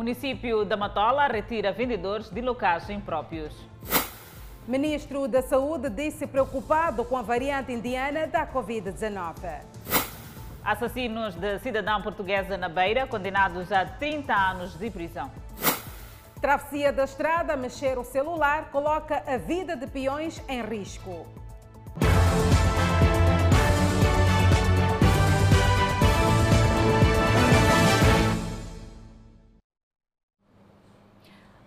Município da Matola retira vendedores de locais impróprios. Ministro da Saúde disse preocupado com a variante indiana da Covid-19. Assassinos de cidadã portuguesa na Beira, condenados a 30 anos de prisão. Travessia da estrada, mexer o celular, coloca a vida de peões em risco.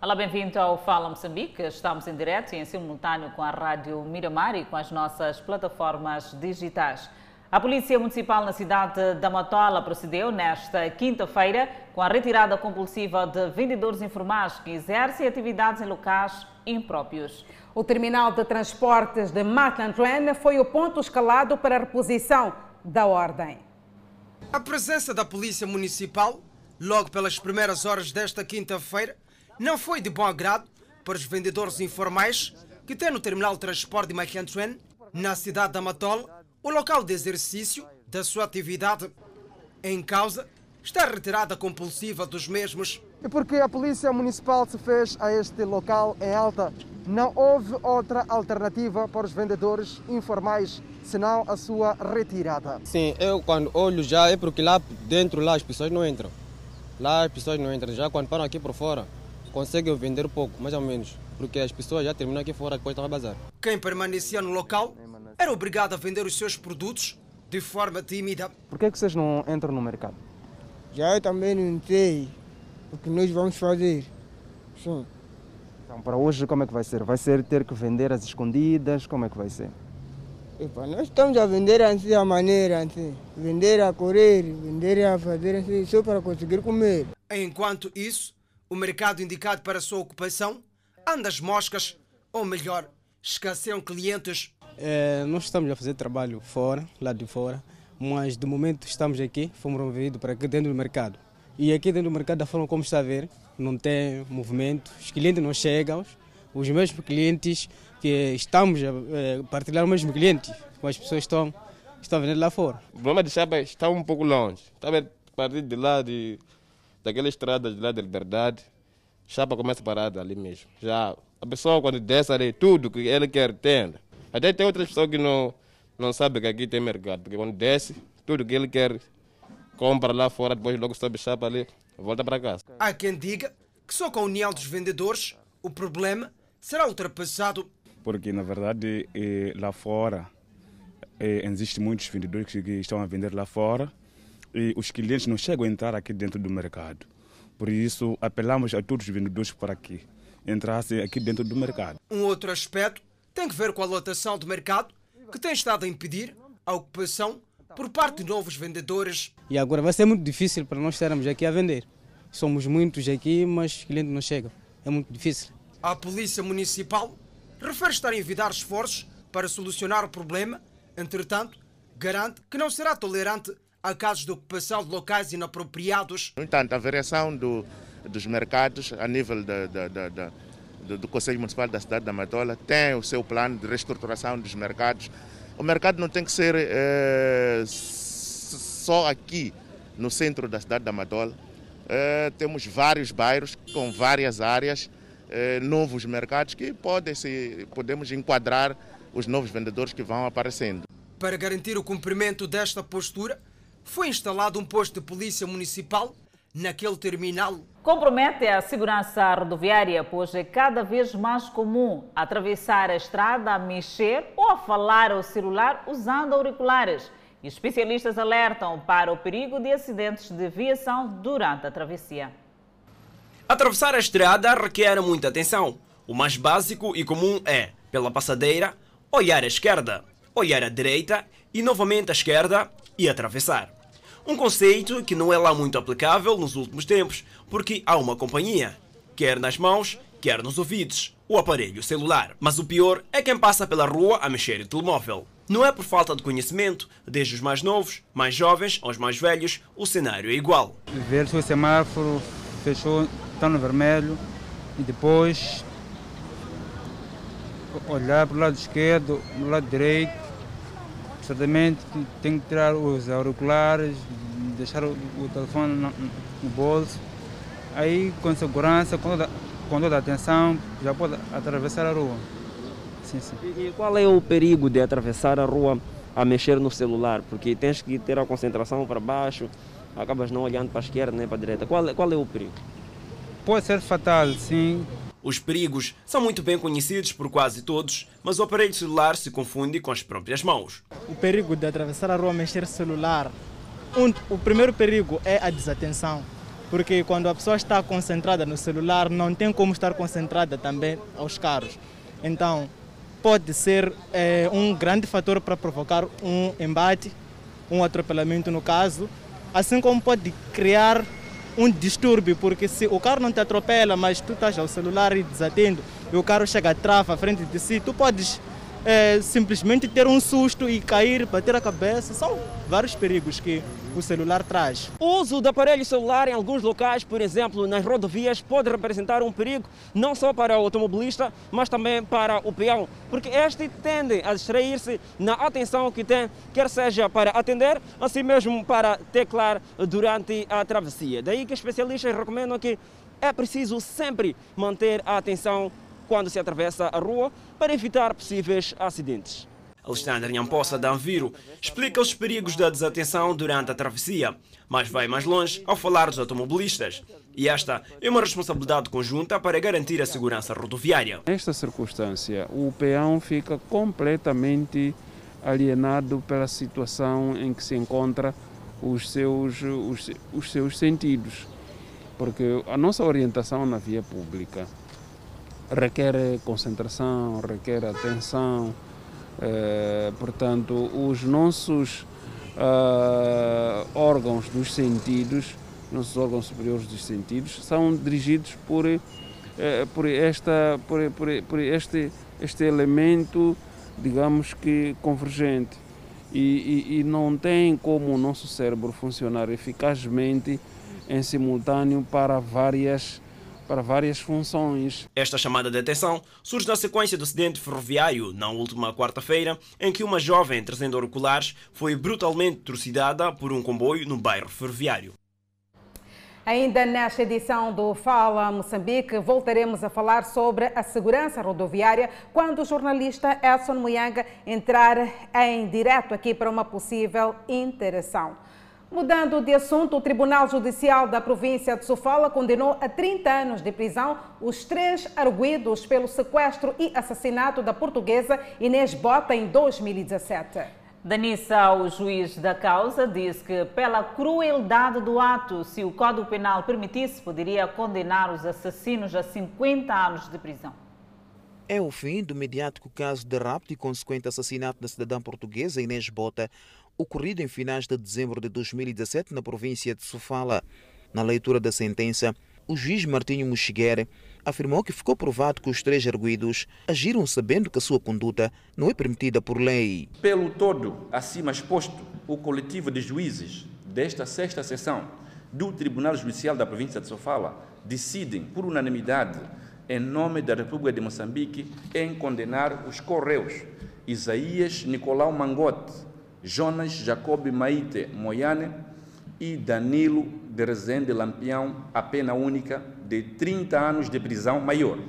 Olá, bem-vindo ao Fala Moçambique. Estamos em direto e em simultâneo com a Rádio Miramar e com as nossas plataformas digitais. A Polícia Municipal na cidade da Matola procedeu nesta quinta-feira com a retirada compulsiva de vendedores informais que exercem atividades em locais impróprios. O terminal de transportes de Matlantuene foi o ponto escalado para a reposição da ordem. A presença da Polícia Municipal, logo pelas primeiras horas desta quinta-feira, não foi de bom agrado para os vendedores informais que têm no terminal de transporte de Matlantuene, na cidade da Matola, o local de exercício da sua atividade. Em causa está a retirada compulsiva dos mesmos. E porque a Polícia Municipal se fez a este local em alta, não houve outra alternativa para os vendedores informais senão a sua retirada. Sim, eu quando olho já é porque lá dentro lá as pessoas não entram. Lá as pessoas não entram. Já quando param aqui por fora, conseguem vender pouco, mais ou menos. Porque as pessoas já terminam aqui fora, depois estão a bazar. Quem permanecia no local era obrigado a vender os seus produtos de forma tímida. Por que, é que vocês não entram no mercado? Já eu também não sei o que nós vamos fazer. Sim. Então, para hoje, como é que vai ser? Vai ser ter que vender às escondidas? Como é que vai ser? Epa, nós estamos a vender assim da maneira, assim. Vender a correr, vender a fazer assim, só para conseguir comer. Enquanto isso, o mercado indicado para a sua ocupação anda às moscas, ou melhor, escasseiam clientes. É, nós estamos a fazer trabalho fora, lá de fora, mas de momento estamos aqui, fomos movidos para aqui dentro do mercado. E aqui dentro do mercado, da forma como está a ver, não tem movimento, os clientes não chegam, os mesmos clientes que estamos a é, partilhar o mesmo cliente, com as pessoas estão, estão vendendo lá fora. O problema de Chapa está um pouco longe, está a partir de lá, de, daquela estrada de lá da Liberdade, Chapa começa parada ali mesmo. Já a pessoa quando desce ali, tudo que ele quer tem. Até tem outras pessoas que não, não sabem que aqui tem mercado, porque quando desce, tudo que ele quer compra lá fora, depois logo sobe chapa ali, volta para casa. Há quem diga que só com a união dos vendedores o problema será ultrapassado. Porque, na verdade, eh, lá fora eh, existem muitos vendedores que estão a vender lá fora os clientes não chegam a entrar aqui dentro do mercado. Por isso, apelamos a todos os vendedores para aqui entrassem aqui dentro do mercado. Um outro aspecto tem que ver com a lotação do mercado, que tem estado a impedir a ocupação por parte de novos vendedores. E agora vai ser muito difícil para nós estarmos aqui a vender. Somos muitos aqui, mas os clientes não chegam. É muito difícil. A Polícia Municipal refere estar a envidar esforços para solucionar o problema, entretanto, garante que não será tolerante a casos de ocupação de locais inapropriados. No entanto, a variação do, dos mercados a nível da, da, da, da do, do Conselho Municipal da cidade da Matola tem o seu plano de reestruturação dos mercados. O mercado não tem que ser é, só aqui no centro da cidade da Matola. É, temos vários bairros com várias áreas, é, novos mercados que podem se, podemos enquadrar os novos vendedores que vão aparecendo. Para garantir o cumprimento desta postura, foi instalado um posto de polícia municipal naquele terminal. Compromete a segurança rodoviária, pois é cada vez mais comum atravessar a estrada a mexer ou a falar ao celular usando auriculares. E especialistas alertam para o perigo de acidentes de viação durante a travessia. Atravessar a estrada requer muita atenção. O mais básico e comum é, pela passadeira, olhar à esquerda, olhar à direita e novamente à esquerda e atravessar. Um conceito que não é lá muito aplicável nos últimos tempos, porque há uma companhia, quer nas mãos, quer nos ouvidos, o aparelho celular. Mas o pior é quem passa pela rua a mexer o telemóvel. Não é por falta de conhecimento, desde os mais novos, mais jovens aos mais velhos, o cenário é igual. Ver se o semáforo fechou, está no vermelho, e depois olhar para o lado esquerdo, para o lado direito, certamente tem que tirar os auriculares, deixar o, o telefone no, no, bolso Aí com segurança, com toda, com toda a atenção, já pode atravessar a rua. Sim, sim. E, e qual é o perigo de atravessar a rua a mexer no celular? Porque tens que ter a concentração para baixo, acabas não olhando para a esquerda nem para a direita. Qual, é- qual é o perigo? Pode ser fatal, sim. Os perigos são muito bem conhecidos por quase todos, mas o aparelho celular se confunde com as próprias mãos. O perigo de atravessar a rua mexer celular. Um, o primeiro perigo é a desatenção, porque quando a pessoa está concentrada no celular, não tem como estar concentrada também aos carros. Então, pode ser é, um grande fator para provocar um embate, um atropelamento no caso, assim como pode criar um distúrbio, porque se o carro não te atropela, mas tu estás ao celular e desatendo, e o carro chega a trava à frente de si, tu podes é, simplesmente ter um susto e cair, bater a cabeça. São vários perigos que o celular traz. O uso do aparelho celular em alguns locais, por exemplo, nas rodovias, pode representar um perigo não só para o automobilista, mas também para o peão, porque este tende a distrair-se na atenção que tem, quer seja para atender, assim mesmo para teclar durante a travessia. Daí que especialistas recomendam que é preciso sempre manter a atenção quando se atravessa a rua para evitar possíveis acidentes. Alexandre Nhampossa da Anviro explica os perigos da desatenção durante a travessia, mas vai mais longe ao falar dos automobilistas. E esta é uma responsabilidade conjunta para garantir a segurança rodoviária. Nesta circunstância, o peão fica completamente alienado pela situação em que se encontra os seus, os, os seus sentidos, porque a nossa orientação na via pública requer concentração, requer atenção, eh, portanto, os nossos ah, órgãos dos sentidos, nossos órgãos superiores dos sentidos, são dirigidos por, eh, por, esta, por, por, por este, este elemento, digamos que convergente. E, e, e não tem como o nosso cérebro funcionar eficazmente em simultâneo para várias para várias funções. Esta chamada de atenção surge na sequência do acidente ferroviário na última quarta-feira, em que uma jovem trazendo auriculares foi brutalmente trucidada por um comboio no bairro ferroviário. Ainda nesta edição do Fala Moçambique, voltaremos a falar sobre a segurança rodoviária quando o jornalista Edson Muyanga entrar em direto aqui para uma possível interação. Mudando de assunto, o Tribunal Judicial da província de Sofala condenou a 30 anos de prisão os três arguídos pelo sequestro e assassinato da portuguesa Inês Bota em 2017. Danissa, o juiz da causa, disse que, pela crueldade do ato, se o Código Penal permitisse, poderia condenar os assassinos a 50 anos de prisão. É o fim do mediático caso de rapto e consequente assassinato da cidadã portuguesa Inês Bota, ocorrido em finais de dezembro de 2017 na província de Sofala. Na leitura da sentença, o juiz Martinho Muxiguere afirmou que ficou provado que os três arguídos agiram sabendo que a sua conduta não é permitida por lei. Pelo todo acima exposto, o coletivo de juízes desta sexta sessão do Tribunal Judicial da província de Sofala decidem por unanimidade em nome da República de Moçambique em condenar os correus Isaías Nicolau Mangote, Jonas Jacob Maite Moyane e Danilo de Rezende Lampião a pena única de 30 anos de prisão maior.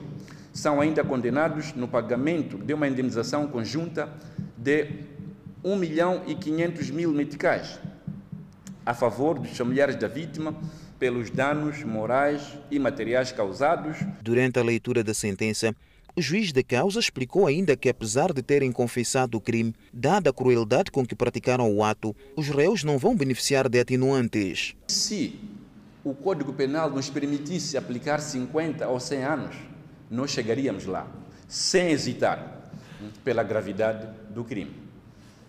São ainda condenados no pagamento de uma indenização conjunta de 1 milhão e 500 mil meticais a favor dos familiares da vítima pelos danos morais e materiais causados. Durante a leitura da sentença, o juiz da causa explicou ainda que, apesar de terem confessado o crime, dada a crueldade com que praticaram o ato, os réus não vão beneficiar de atenuantes. Se o Código Penal nos permitisse aplicar 50 ou 100 anos, nós chegaríamos lá, sem hesitar, pela gravidade do crime.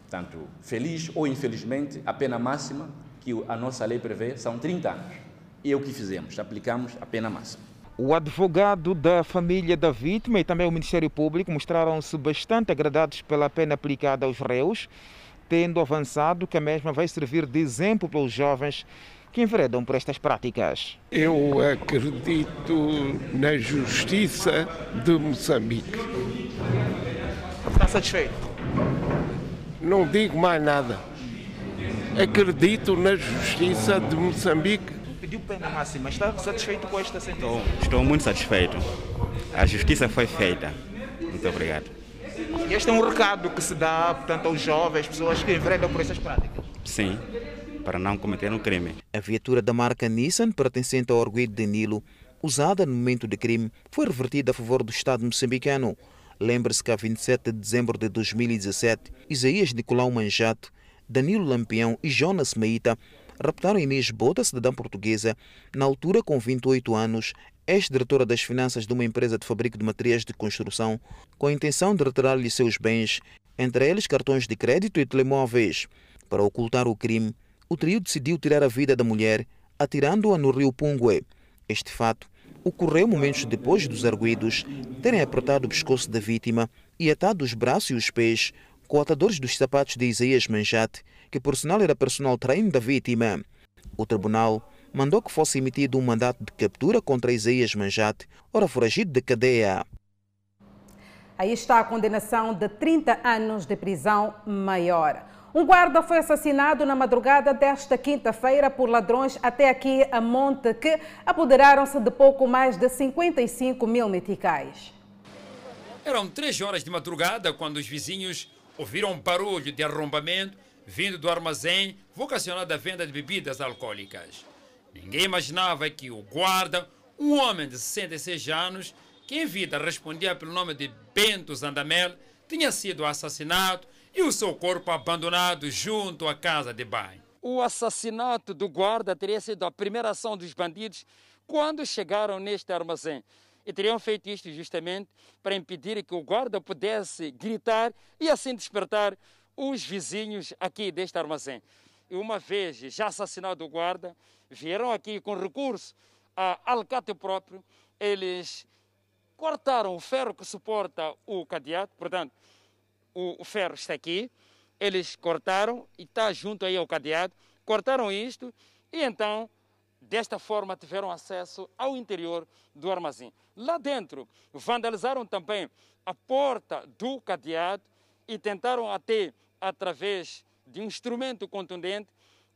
Tanto feliz ou infelizmente, a pena máxima que a nossa lei prevê são 30 anos. E é o que fizemos, aplicamos a pena máxima. O advogado da família da vítima e também o Ministério Público mostraram-se bastante agradados pela pena aplicada aos réus, tendo avançado que a mesma vai servir de exemplo para os jovens que enveredam por estas práticas. Eu acredito na justiça de Moçambique. Está satisfeito? Não digo mais nada. Acredito na justiça de Moçambique. Pediu pena máxima. Está satisfeito com esta sentença? Estou, estou muito satisfeito. A justiça foi feita. Muito obrigado. E este é um recado que se dá, portanto, aos jovens, pessoas que enveredam por essas práticas. Sim, para não cometer um crime. A viatura da marca Nissan, pertencente ao Arguido de Nilo, usada no momento do crime, foi revertida a favor do Estado moçambicano. Lembre-se que a 27 de dezembro de 2017, Isaías Nicolau Manjato, Danilo Lampião e Jonas Meita raptaram Inês Bota, cidadã portuguesa, na altura com 28 anos, ex-diretora das finanças de uma empresa de fabrico de materiais de construção, com a intenção de retirar-lhe seus bens, entre eles cartões de crédito e telemóveis. Para ocultar o crime, o trio decidiu tirar a vida da mulher, atirando-a no rio Pungue. Este fato ocorreu momentos depois dos arguídos terem apertado o pescoço da vítima e atado os braços e os pés com atadores dos sapatos de Isaías Manjate, que por sinal era personal trainer da vítima. O tribunal mandou que fosse emitido um mandato de captura contra Isaías Manjate, ora foragido de cadeia. Aí está a condenação de 30 anos de prisão maior. Um guarda foi assassinado na madrugada desta quinta-feira por ladrões até aqui a monte que apoderaram-se de pouco mais de 55 mil meticais. Eram três horas de madrugada quando os vizinhos ouviram um barulho de arrombamento vindo do armazém vocacionado à venda de bebidas alcoólicas. Ninguém imaginava que o guarda, um homem de 66 anos, que em vida respondia pelo nome de Bento Zandamel, tinha sido assassinado e o seu corpo abandonado junto à casa de banho. O assassinato do guarda teria sido a primeira ação dos bandidos quando chegaram neste armazém. E teriam feito isto justamente para impedir que o guarda pudesse gritar e assim despertar os vizinhos aqui deste armazém. E uma vez já assassinado o guarda, vieram aqui com recurso a alcate próprio, eles cortaram o ferro que suporta o cadeado, portanto, o, o ferro está aqui, eles cortaram e está junto aí ao cadeado, cortaram isto e então, desta forma, tiveram acesso ao interior do armazém. Lá dentro, vandalizaram também a porta do cadeado e tentaram até, através de um instrumento contundente,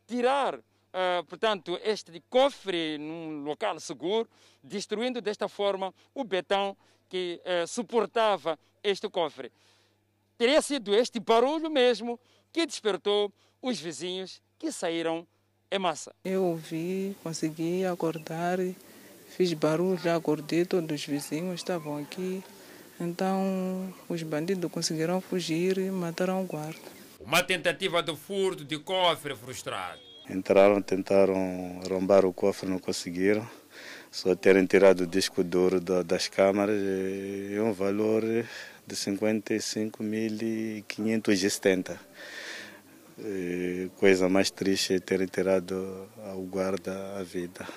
tirar, uh, portanto, este cofre num local seguro, destruindo desta forma o betão que uh, suportava este cofre teria sido este barulho mesmo que despertou os vizinhos que saíram em massa. Eu ouvi, consegui acordar, fiz barulho, já acordei, todos os vizinhos estavam aqui. Então os bandidos conseguiram fugir e mataram o guarda. Uma tentativa de furto de cofre frustrado. Entraram, tentaram arrombar o cofre, não conseguiram. Só terem tirado o disco duro das câmaras e um valor de 55.570. Coisa mais triste é ter tirado ao guarda a vida.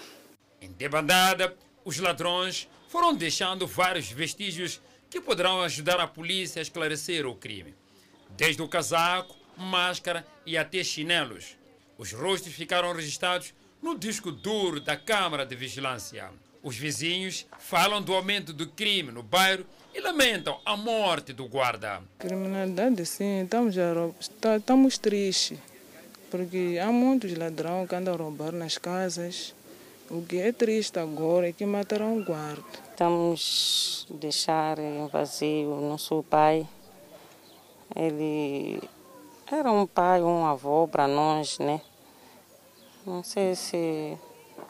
Em debandada, os ladrões foram deixando vários vestígios que poderão ajudar a polícia a esclarecer o crime. Desde o casaco, máscara e até chinelos. Os rostos ficaram registrados no disco duro da Câmara de Vigilância. Os vizinhos falam do aumento do crime no bairro e lamentam a morte do guarda. Criminalidade, sim, estamos, a, estamos tristes, porque há muitos ladrões que andam a roubar nas casas. O que é triste agora é que mataram o guarda. Estamos a deixar em vazio o nosso pai. Ele era um pai, um avô para nós, né? Não sei se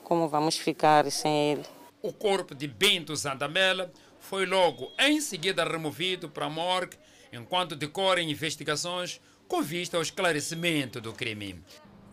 como vamos ficar sem ele. O corpo de Bento Zandamela foi logo em seguida removido para a morgue enquanto decorrem investigações com vista ao esclarecimento do crime.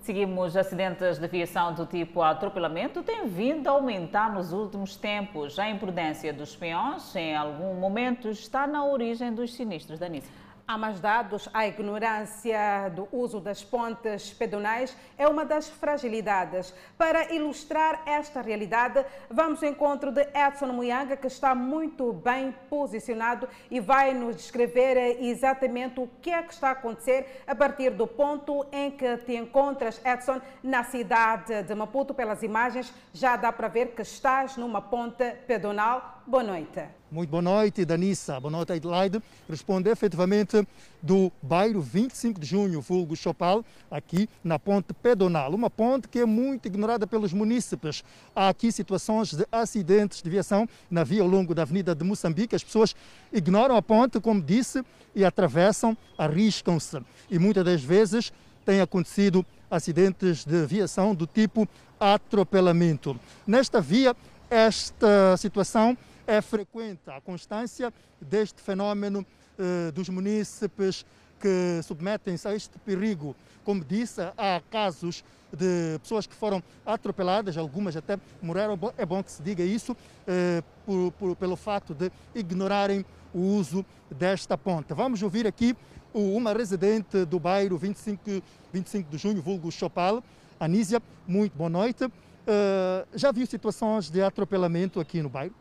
Seguimos acidentes de aviação do tipo atropelamento têm vindo a aumentar nos últimos tempos. A imprudência dos peões, em algum momento, está na origem dos sinistros da Nícia. Há mais dados, a ignorância do uso das pontes pedonais é uma das fragilidades. Para ilustrar esta realidade, vamos ao encontro de Edson Muyanga, que está muito bem posicionado e vai nos descrever exatamente o que é que está a acontecer a partir do ponto em que te encontras, Edson, na cidade de Maputo. Pelas imagens, já dá para ver que estás numa ponte pedonal. Boa noite. Muito boa noite, Danissa. Boa noite, Adelaide. Responde efetivamente do bairro 25 de junho, vulgo Chopal, aqui na ponte pedonal. Uma ponte que é muito ignorada pelos munícipes. Há aqui situações de acidentes de viação na via ao longo da Avenida de Moçambique. As pessoas ignoram a ponte, como disse, e atravessam, arriscam-se. E muitas das vezes tem acontecido acidentes de viação do tipo atropelamento. Nesta via, esta situação é frequente a constância deste fenômeno eh, dos munícipes que submetem-se a este perigo. Como disse, há casos de pessoas que foram atropeladas, algumas até morreram. É bom que se diga isso, eh, por, por, pelo fato de ignorarem o uso desta ponte. Vamos ouvir aqui uma residente do bairro 25, 25 de junho, vulgo Chopal, Anísia. Muito boa noite. Uh, já viu situações de atropelamento aqui no bairro?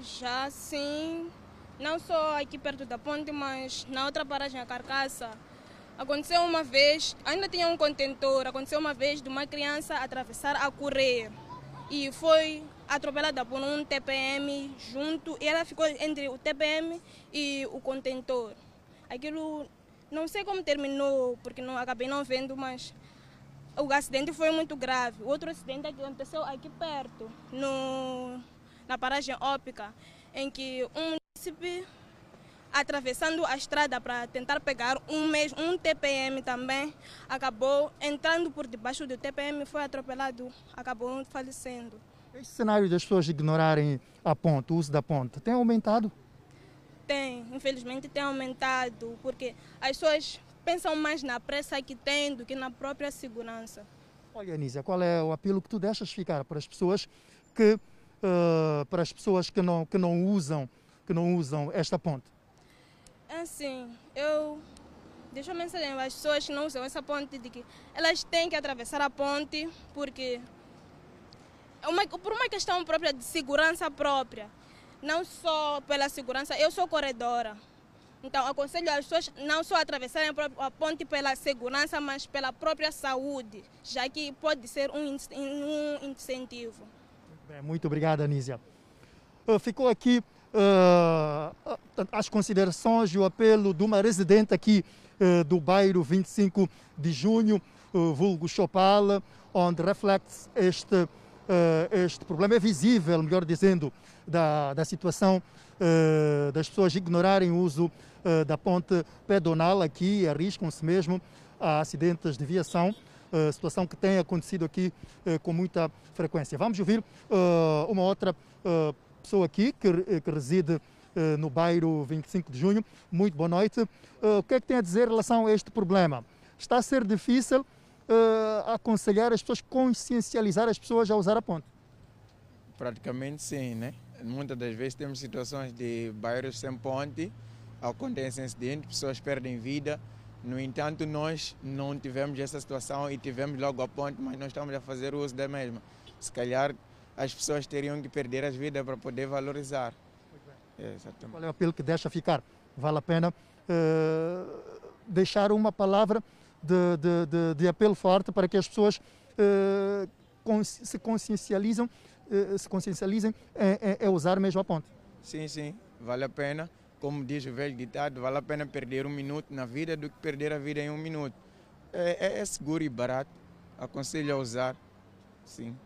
Já sim, não só aqui perto da ponte, mas na outra paragem, a Carcaça. Aconteceu uma vez, ainda tinha um contentor, aconteceu uma vez de uma criança atravessar a correr e foi atropelada por um TPM junto, e ela ficou entre o TPM e o contentor. Aquilo, não sei como terminou, porque não acabei não vendo, mas o acidente foi muito grave. Outro acidente aconteceu aqui perto, no na paragem óptica, em que um município atravessando a estrada para tentar pegar um, mesmo, um TPM também, acabou entrando por debaixo do TPM, foi atropelado, acabou falecendo. Esse cenário das pessoas ignorarem a ponte, o uso da ponte, tem aumentado? Tem, infelizmente tem aumentado, porque as pessoas pensam mais na pressa que tem do que na própria segurança. Olha, Anísia, qual é o apelo que tu deixas ficar para as pessoas que uh, para as pessoas que não, que não usam que não usam esta ponte? Assim, eu deixo uma mensagem às pessoas que não usam essa ponte de que elas têm que atravessar a ponte porque é uma, por uma questão própria de segurança própria, não só pela segurança, eu sou corredora. Então, aconselho as pessoas não só atravessarem a ponte pela segurança, mas pela própria saúde, já que pode ser um, um incentivo. Bem, muito obrigado, Anísia. Uh, ficou aqui uh, as considerações e o apelo de uma residente aqui uh, do bairro 25 de junho, vulgo Chopal, onde reflete este, este problema. É visível, melhor dizendo, da, da situação das pessoas ignorarem o uso da ponte pedonal aqui, arriscam-se mesmo a acidentes de viação uh, situação que tem acontecido aqui uh, com muita frequência. Vamos ouvir uh, uma outra pessoa aqui que, que reside no bairro 25 de junho. Muito boa noite. o que é que tem a dizer em relação a este problema? Está a ser difícil aconselhar as pessoas, consciencializar as pessoas a usar a ponte? Praticamente sim, né? Muitas das vezes temos situações de bairros sem ponte, acontecem acidentes, pessoas perdem vida, no entanto, nós não tivemos essa situação e tivemos logo a ponte, mas nós estamos a fazer uso da mesma. Se calhar as pessoas teriam que perder as vidas para poder valorizar. É, Qual é o apelo que deixa ficar? Vale a pena uh, deixar uma palavra de, de, de, de, apelo forte para que as pessoas uh, cons se consciencializem, uh, se consciencializem em, em, em usar mesmo a ponte. Sim, sim, vale a pena como diz o velho ditado, vale a pena perder um minuto na vida do que perder a vida em um minuto. É, é, é seguro e barato. Aconselho a usar. Sim.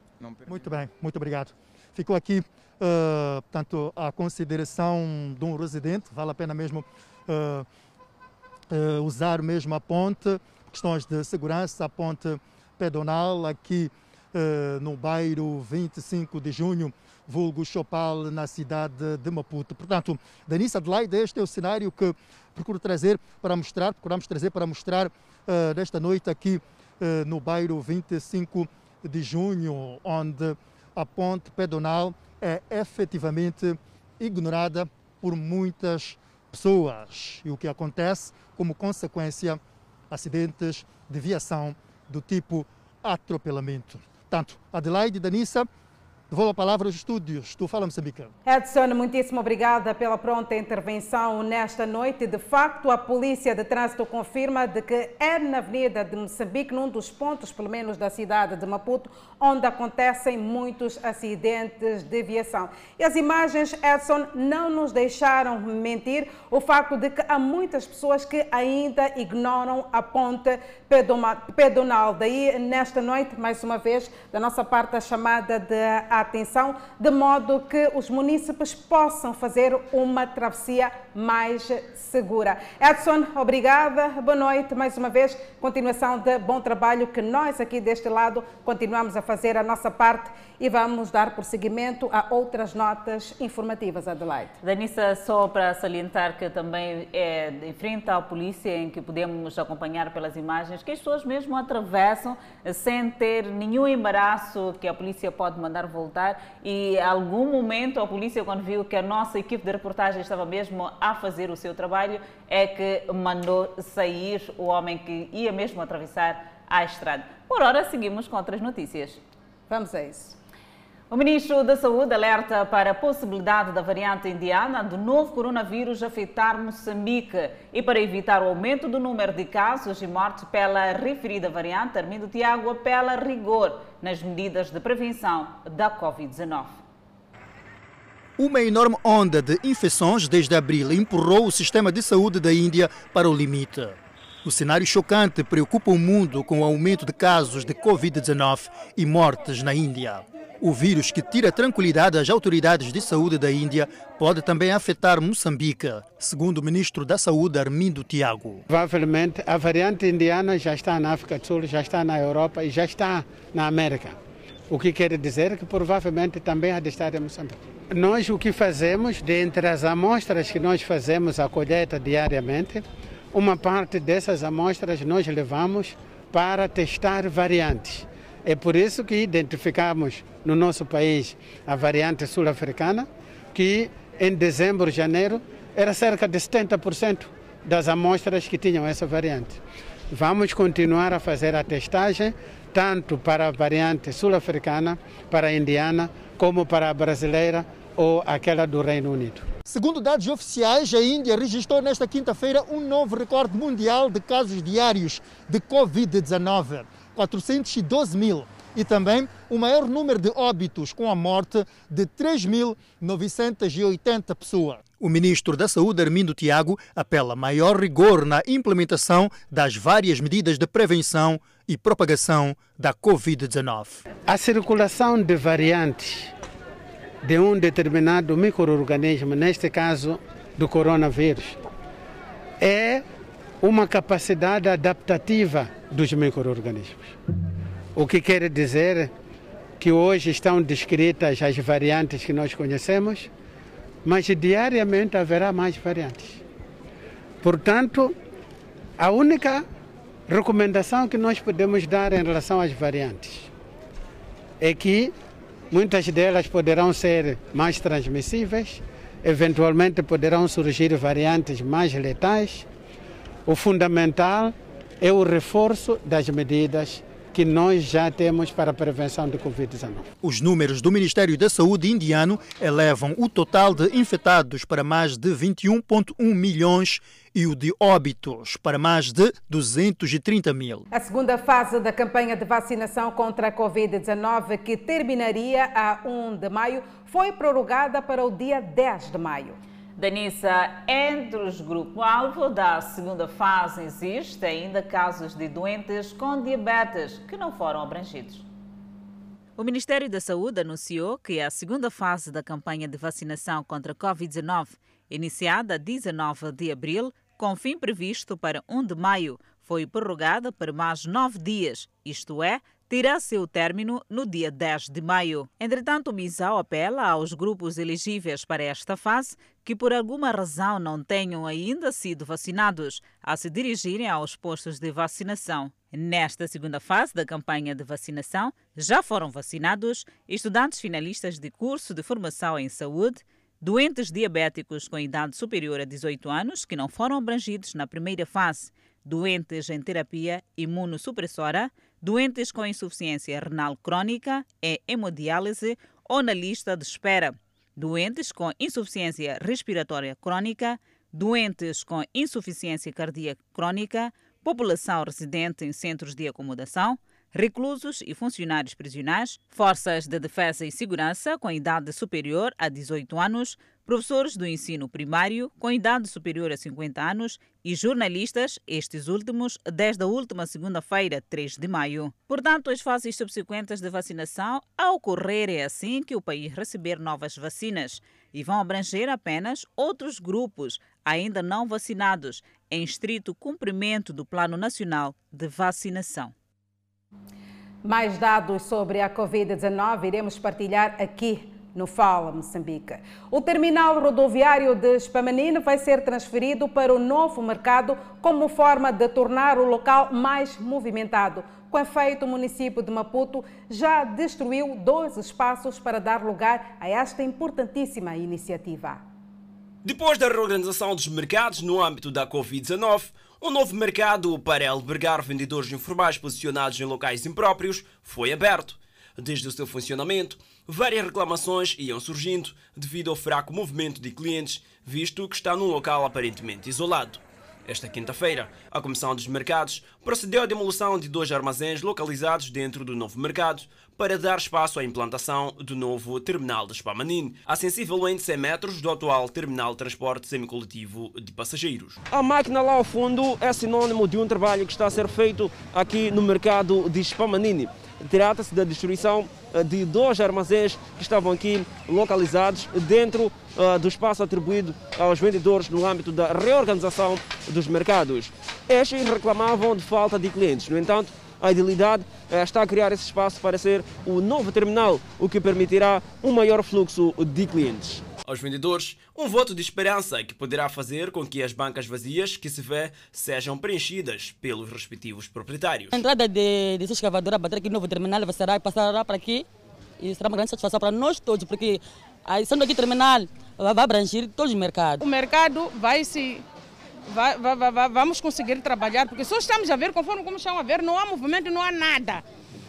muito bem, muito obrigado. Ficou aqui, uh, portanto, a consideração de um residente. Vale a pena mesmo uh, uh, usar mesmo a ponte. Questões de segurança, a ponte pedonal aqui no bairro 25 de junho vulgo Chopal, na cidade de Maputo. Portanto, Denise Adelaide, este é o cenário que procuro trazer para mostrar, procuramos trazer para mostrar uh, nesta noite aqui uh, no bairro 25 de junho, onde a ponte pedonal é efetivamente ignorada por muitas pessoas. E o que acontece como consequência, acidentes de viação do tipo atropelamento. Tanto. Adelaide Danissa, Devolvo a palavra aos estúdios do Fala Moçambique. Edson, muitíssimo obrigada pela pronta intervenção nesta noite. De facto, a Polícia de Trânsito confirma de que é na Avenida de Moçambique, num dos pontos, pelo menos da cidade de Maputo, onde acontecem muitos acidentes de viação. E as imagens, Edson, não nos deixaram mentir o facto de que há muitas pessoas que ainda ignoram a ponte pedonal. Daí, nesta noite, mais uma vez, da nossa parte, a chamada de atenção, de modo que os munícipes possam fazer uma travessia mais segura. Edson, obrigada, boa noite mais uma vez. Continuação de bom trabalho que nós aqui deste lado continuamos a fazer a nossa parte e vamos dar prosseguimento a outras notas informativas, Adelaide. Danissa, só para salientar que também é em frente à polícia em que podemos acompanhar pelas imagens que as pessoas mesmo atravessam sem ter nenhum embaraço que a polícia pode mandar voltar e algum momento a polícia quando viu que a nossa equipe de reportagem estava mesmo a fazer o seu trabalho é que mandou sair o homem que ia mesmo atravessar a estrada. Por hora seguimos com outras notícias. Vamos a isso. O ministro da Saúde alerta para a possibilidade da variante indiana do novo coronavírus afetar Moçambique e para evitar o aumento do número de casos e mortes pela referida variante, Armindo Tiago apela rigor nas medidas de prevenção da Covid-19. Uma enorme onda de infecções desde abril empurrou o sistema de saúde da Índia para o limite. O cenário chocante preocupa o mundo com o aumento de casos de Covid-19 e mortes na Índia. O vírus que tira tranquilidade às autoridades de saúde da Índia pode também afetar Moçambique, segundo o ministro da Saúde Armindo Tiago. Provavelmente a variante indiana já está na África do Sul, já está na Europa e já está na América. O que quer dizer que provavelmente também há de estar em Moçambique. Nós o que fazemos, dentre as amostras que nós fazemos a colheita diariamente, uma parte dessas amostras nós levamos para testar variantes. É por isso que identificamos no nosso país a variante sul-africana, que em dezembro, janeiro, era cerca de 70% das amostras que tinham essa variante. Vamos continuar a fazer a testagem, tanto para a variante sul-africana, para a indiana, como para a brasileira ou aquela do Reino Unido. Segundo dados oficiais, a Índia registrou nesta quinta-feira um novo recorde mundial de casos diários de Covid-19. 412 mil e também o maior número de óbitos, com a morte de 3.980 pessoas. O ministro da Saúde, Armindo Tiago, apela a maior rigor na implementação das várias medidas de prevenção e propagação da Covid-19. A circulação de variantes de um determinado microorganismo, neste caso do coronavírus, é uma capacidade adaptativa dos microorganismos. O que quer dizer que hoje estão descritas as variantes que nós conhecemos, mas diariamente haverá mais variantes. Portanto, a única recomendação que nós podemos dar em relação às variantes é que muitas delas poderão ser mais transmissíveis, eventualmente poderão surgir variantes mais letais. O fundamental é o reforço das medidas que nós já temos para a prevenção de Covid-19. Os números do Ministério da Saúde indiano elevam o total de infectados para mais de 21,1 milhões e o de óbitos para mais de 230 mil. A segunda fase da campanha de vacinação contra a Covid-19, que terminaria a 1 de maio, foi prorrogada para o dia 10 de maio. Danissa, entre os grupos-alvo da segunda fase existe ainda casos de doentes com diabetes que não foram abrangidos. O Ministério da Saúde anunciou que a segunda fase da campanha de vacinação contra a Covid-19, iniciada 19 de abril, com fim previsto para 1 de maio, foi prorrogada por mais nove dias, isto é, terá seu término no dia 10 de maio. Entretanto, o MISAL apela aos grupos elegíveis para esta fase que por alguma razão não tenham ainda sido vacinados a se dirigirem aos postos de vacinação. Nesta segunda fase da campanha de vacinação, já foram vacinados estudantes finalistas de curso de formação em saúde, doentes diabéticos com idade superior a 18 anos que não foram abrangidos na primeira fase, doentes em terapia imunossupressora, doentes com insuficiência renal crônica e hemodiálise ou na lista de espera. Doentes com insuficiência respiratória crônica, doentes com insuficiência cardíaca crônica, população residente em centros de acomodação, reclusos e funcionários prisionais, forças de defesa e segurança com idade superior a 18 anos, professores do ensino primário com idade superior a 50 anos e jornalistas, estes últimos desde a última segunda-feira, 3 de maio. Portanto, as fases subsequentes de vacinação a ocorrer é assim que o país receber novas vacinas e vão abranger apenas outros grupos ainda não vacinados, em estrito cumprimento do Plano Nacional de Vacinação. Mais dados sobre a Covid-19 iremos partilhar aqui no Fala Moçambique. O terminal rodoviário de Spamanine vai ser transferido para o novo mercado como forma de tornar o local mais movimentado. Com efeito, o município de Maputo já destruiu dois espaços para dar lugar a esta importantíssima iniciativa. Depois da reorganização dos mercados no âmbito da Covid-19, um novo mercado para albergar vendedores informais posicionados em locais impróprios foi aberto. Desde o seu funcionamento, várias reclamações iam surgindo devido ao fraco movimento de clientes, visto que está num local aparentemente isolado. Esta quinta-feira, a Comissão dos Mercados procedeu à demolição de dois armazéns localizados dentro do novo mercado para dar espaço à implantação do novo terminal de Spamanine, a sensivelmente 100 metros do atual terminal de transporte semicoletivo de passageiros. A máquina lá ao fundo é sinônimo de um trabalho que está a ser feito aqui no mercado de Spamanine. Trata-se da destruição eh, de dois armazéns que estavam aqui localizados dentro uh, do espaço atribuído aos vendedores no âmbito da reorganização dos mercados. Estes reclamavam de falta de clientes. No entanto, a Idilidade uh, está a criar esse espaço para ser o novo terminal, o que permitirá um maior fluxo de clientes aos vendedores um voto de esperança que poderá fazer com que as bancas vazias que se vê sejam preenchidas pelos respectivos proprietários. A entrada de, desse escavador a bater aqui no novo terminal será, passará para aqui e será uma grande satisfação para nós todos, porque aí, sendo aqui terminal vai abranger todos os mercados. O mercado vai se Vai, vai, vai, vamos conseguir trabalhar, porque só estamos a ver, conforme como estão a ver, não há movimento, não há nada.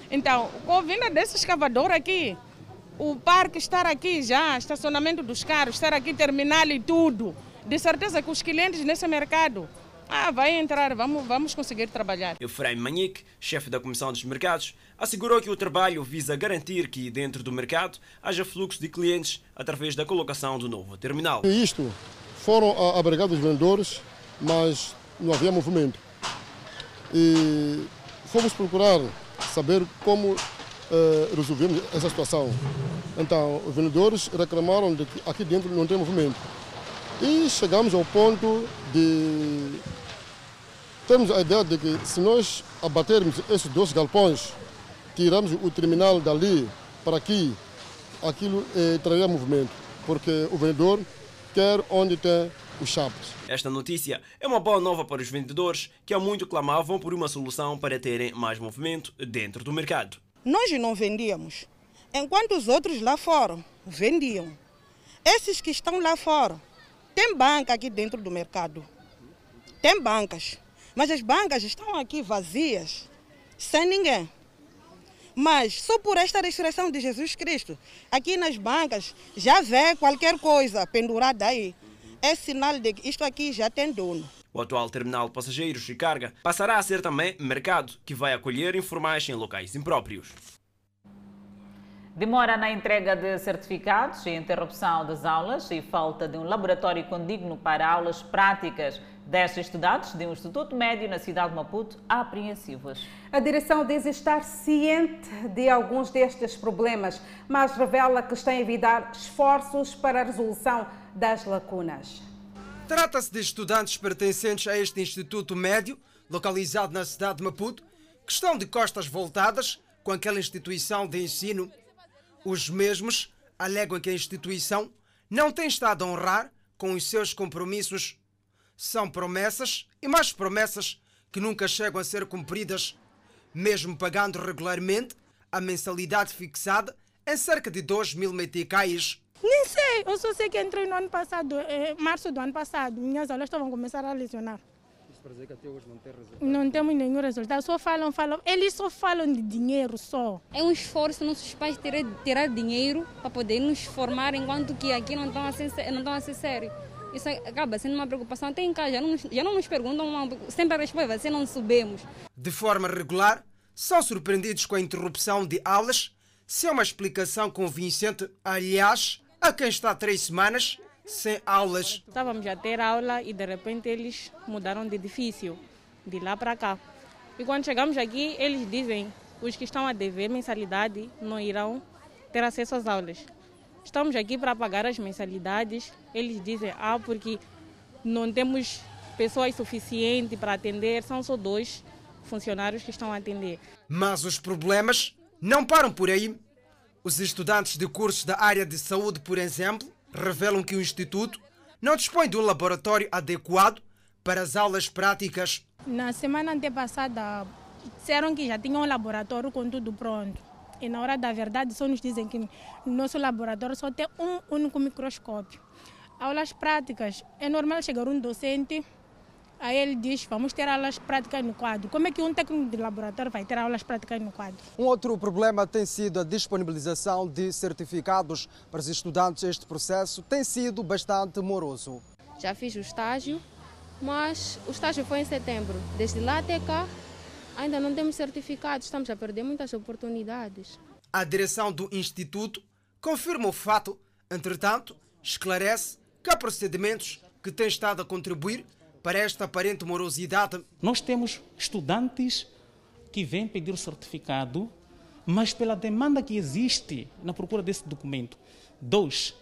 Então, com a vinda desse escavador aqui, o parque estar aqui já, estacionamento dos carros, estar aqui terminal e tudo. De certeza que os clientes nesse mercado ah, vai entrar, vamos, vamos conseguir trabalhar. Efraim Manique, chefe da Comissão dos Mercados, assegurou que o trabalho visa garantir que dentro do mercado haja fluxo de clientes através da colocação do novo terminal. E isto foram abrigados os vendedores, mas não havia movimento. E fomos procurar saber como uh, resolvemos essa situação. Então, os vendedores reclamaram de que aqui dentro não tem movimento. E chegamos ao ponto de termos a ideia de que se nós abatermos esses dois galpões, tirarmos o terminal dali para aqui, aquilo eh, traria movimento, porque o vendedor quer onde tem os chapas. Esta notícia é uma boa nova para os vendedores que há muito clamavam por uma solução para terem mais movimento dentro do mercado. Nós não vendíamos, enquanto os outros lá fora vendiam. Esses que estão lá fora, tem banca aqui dentro do mercado. Tem bancas, mas as bancas estão aqui vazias, sem ninguém. Mas só por esta ressurreição de Jesus Cristo, aqui nas bancas já vê qualquer coisa pendurada aí. É sinal de que isto aqui já tem dono. O atual terminal de passageiros e carga passará a ser também mercado, que vai acolher informais em locais impróprios. Demora na entrega de certificados e interrupção das aulas e falta de um laboratório condigno para aulas práticas. Dez estudantes de um Instituto Médio na cidade de Maputo apreensivos. A direção diz estar ciente de alguns destes problemas, mas revela que está a evitar esforços para a resolução das lacunas. Trata-se de estudantes pertencentes a este Instituto Médio, localizado na cidade de Maputo, que estão de costas voltadas com aquela instituição de ensino. Os mesmos alegam que a instituição não tem estado a honrar com os seus compromissos. São promessas e mais promessas que nunca chegam a ser cumpridas, mesmo pagando regularmente a mensalidade fixada em cerca de 2 mil meticais. Nem sei, eu só sei que entrei no ano passado, eh, março do ano passado. Minhas aulas estavam a começar a lecionar. para dizer que até hoje não tem resultado? Não temos nenhum resultado, só falam, falam. Eles só falam de dinheiro só. É um esforço nossos pais tirar, tirar dinheiro para poder nos formar, enquanto que aqui não estão a ser, não estão a ser sérios. Isso acaba sendo uma preocupação. Até em casa já não, já não nos perguntam, sempre a resposta vai ser não subimos. De forma regular, são surpreendidos com a interrupção de aulas, sem uma explicação convincente, aliás, a quem está três semanas sem aulas. Estávamos a ter aula e de repente eles mudaram de edifício, de lá para cá. E quando chegamos aqui, eles dizem os que estão a dever mensalidade não irão ter acesso às aulas. Estamos aqui para pagar as mensalidades. Eles dizem, ah, porque não temos pessoas suficientes para atender, são só dois funcionários que estão a atender. Mas os problemas não param por aí. Os estudantes de cursos da área de saúde, por exemplo, revelam que o Instituto não dispõe de um laboratório adequado para as aulas práticas. Na semana antepassada, disseram que já tinham um laboratório com tudo pronto. E na hora da verdade, só nos dizem que no nosso laboratório só tem um único microscópio. Aulas práticas, é normal chegar um docente Aí ele diz, vamos ter aulas práticas no quadro. Como é que um técnico de laboratório vai ter aulas práticas no quadro? Um outro problema tem sido a disponibilização de certificados para os estudantes. Este processo tem sido bastante moroso. Já fiz o estágio, mas o estágio foi em setembro. Desde lá até cá, ainda não temos certificados, estamos a perder muitas oportunidades. A direção do Instituto confirma o fato, entretanto, esclarece que há procedimentos que têm estado a contribuir para esta aparente morosidade? Nós temos estudantes que vêm pedir o certificado, mas pela demanda que existe na procura desse documento. Dois,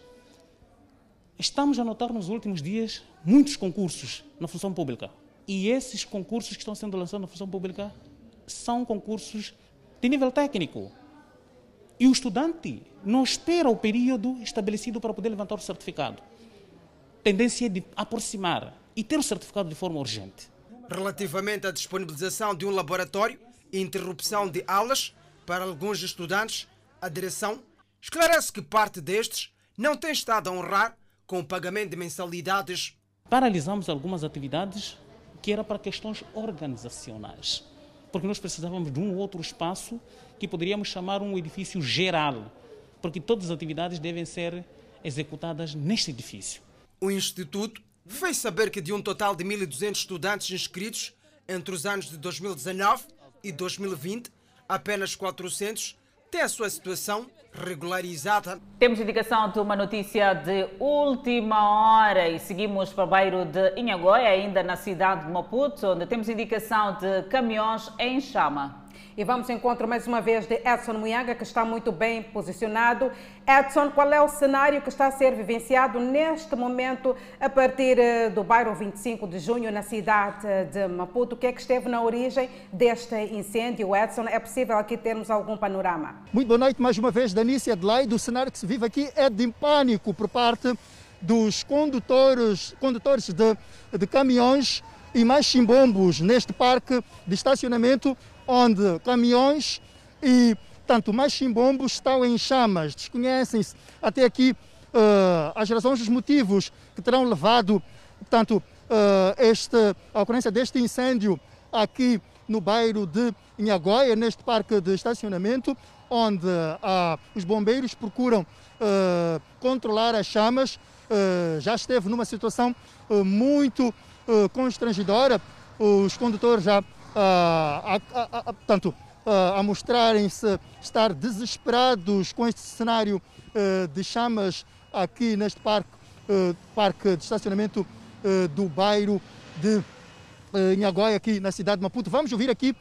estamos a notar nos últimos dias muitos concursos na função pública. E esses concursos que estão sendo lançados na função pública são concursos de nível técnico. E o estudante não espera o período estabelecido para poder levantar o certificado. Tendência é de aproximar e ter o certificado de forma urgente. Relativamente à disponibilização de um laboratório e interrupção de aulas para alguns estudantes, a direção esclarece que parte destes não tem estado a honrar com o pagamento de mensalidades. Paralisamos algumas atividades que era para questões organizacionais, porque nós precisávamos de um outro espaço que poderíamos chamar um edifício geral, porque todas as atividades devem ser executadas neste edifício. O Instituto fez saber que de um total de 1.200 estudantes inscritos entre os anos de 2019 e 2020, apenas 400 têm a sua situação regularizada. Temos indicação de uma notícia de última hora e seguimos para o bairro de Inhagoia, ainda na cidade de Maputo, onde temos indicação de caminhões em chama. E vamos ao encontro mais uma vez de Edson Muyaga, que está muito bem posicionado. Edson, qual é o cenário que está a ser vivenciado neste momento a partir eh, do bairro 25 de junho, na cidade de Maputo? O que é que esteve na origem deste incêndio? Edson, é possível aqui termos algum panorama? Muito boa noite mais uma vez, Danícia Adelaide. O cenário que se vive aqui é de pânico por parte dos condutores, condutores de, de caminhões e mais chimbombos neste parque de estacionamento onde caminhões e tanto mais chimbombos estão em chamas. Desconhecem-se até aqui uh, as razões, os motivos que terão levado portanto, uh, este, a ocorrência deste incêndio aqui no bairro de Inhagoia, neste parque de estacionamento, onde uh, os bombeiros procuram uh, controlar as chamas. já esteve numa situação muito constrangedora. Os condutores já a, a, portanto, a mostrarem-se estar desesperados com este cenário de chamas aqui neste parque, parque de estacionamento do bairro de Inhagoia, aqui na cidade de Maputo. Vamos ouvir aqui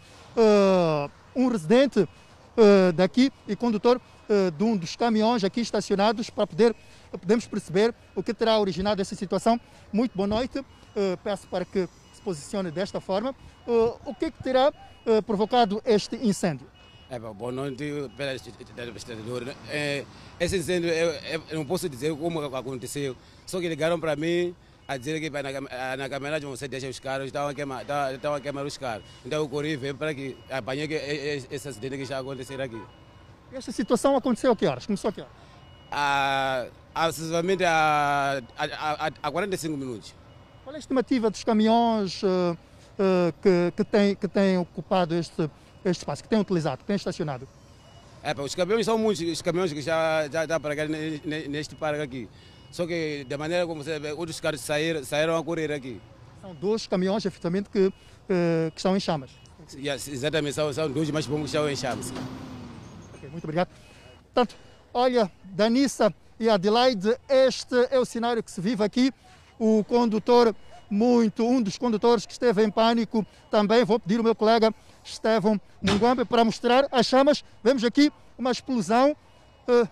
um residente daqui e condutor de um dos caminhões aqui estacionados para poder podemos perceber o que terá originado essa situação. Muito boa noite. Peço para que se posicione desta forma. Uh, o que, é que terá uh, provocado este incêndio? É, boa noite, telespectador. É, esse incêndio, eu, eu, não posso dizer como aconteceu, só que ligaram para mim a dizer que na, na caminhonete você deixa os carros, estavam a, queimar, estavam a queimar os carros. Então eu corri ver para que apanhei que esse acidente que está acontecendo aqui. Esta situação aconteceu a que horas? Começou a que horas? A, aproximadamente a, a, a, a 45 minutos. Qual é a estimativa dos caminhões? Uh que, que, tem, que tem ocupado este, este espaço, que tem utilizado, que tem estacionado? É, os caminhões são muitos, os caminhões que já, já, já para neste parque aqui. Só que, da maneira como você vê, outros carros saíram, saíram a correr aqui. São dois caminhões, efetivamente, que, que estão em chamas. Yes, exatamente, são, são dois mais bons que estão em chamas. Okay, muito obrigado. Portanto, olha, Danissa e Adelaide, este é o cenário que se vive aqui. O condutor, muito, um dos condutores que esteve em pânico, também vou pedir ao meu colega Estevão Munguambe para mostrar as chamas. Vemos aqui uma explosão uh,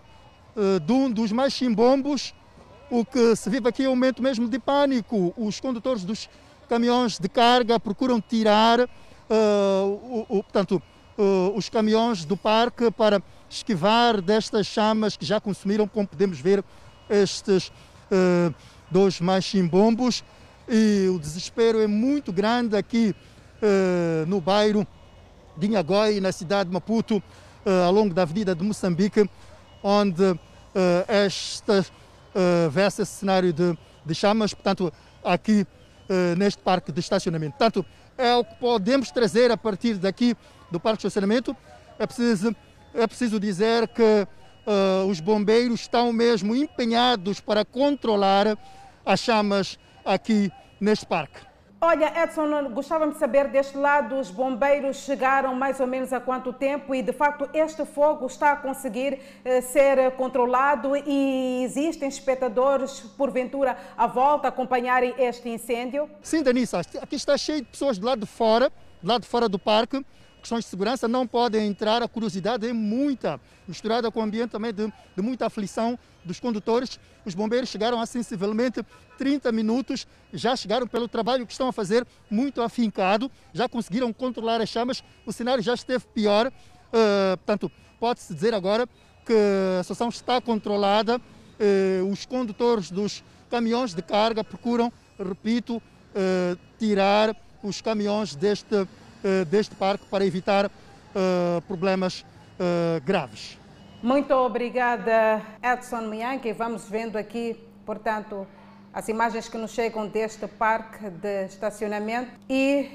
uh, de um dos mais chimbombos. O que se vive aqui é um momento mesmo de pânico. Os condutores dos caminhões de carga procuram tirar uh, o, o, portanto, os caminhões do parque para esquivar destas chamas que já consumiram, como podemos ver, estes dois mais chimbombos. E o desespero é muito grande aqui no bairro de Inhagoi, na cidade de Maputo, uh, ao longo da avenida de Moçambique, onde uh, esta uh, vê esse cenário de, de chamas, portanto, aqui neste parque de estacionamento. Portanto, é o que podemos trazer a partir daqui do parque de estacionamento. É preciso, é preciso dizer que os bombeiros estão mesmo empenhados para controlar as chamas aqui neste parque. Olha, Edson, gostávamos de saber deste lado, os bombeiros chegaram mais ou menos há quanto tempo e, de facto, este fogo está a conseguir eh, ser controlado e existem espectadores, porventura, à volta acompanharem este incêndio? Sim, Danissa, aqui está cheio de pessoas do lado de fora, do lado de fora do parque, questões de segurança não podem entrar, a curiosidade é muita, misturada com o ambiente também de, de muita aflição dos condutores. Os bombeiros chegaram há sensivelmente 30 minutos, já chegaram pelo trabalho que estão a fazer, muito afincado, já conseguiram controlar as chamas, o cenário já esteve pior, uh, portanto, pode-se dizer agora que a situação está controlada, uh, os condutores dos caminhões de carga procuram, repito, uh, tirar os caminhões deste deste parque para evitar eh, problemas eh, graves. Muito obrigada, Edson Mianque. Vamos vendo aqui, portanto, as imagens que nos chegam deste parque de estacionamento e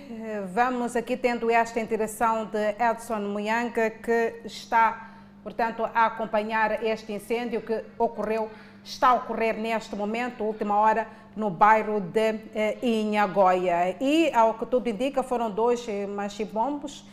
vamos aqui tendo esta interação de Edson Muyanga que está, portanto, a acompanhar este incêndio que ocorreu, está a ocorrer neste momento, última hora, no bairro de eh, Inhagoia. E, ao que tudo indica, foram dois eh, machibombos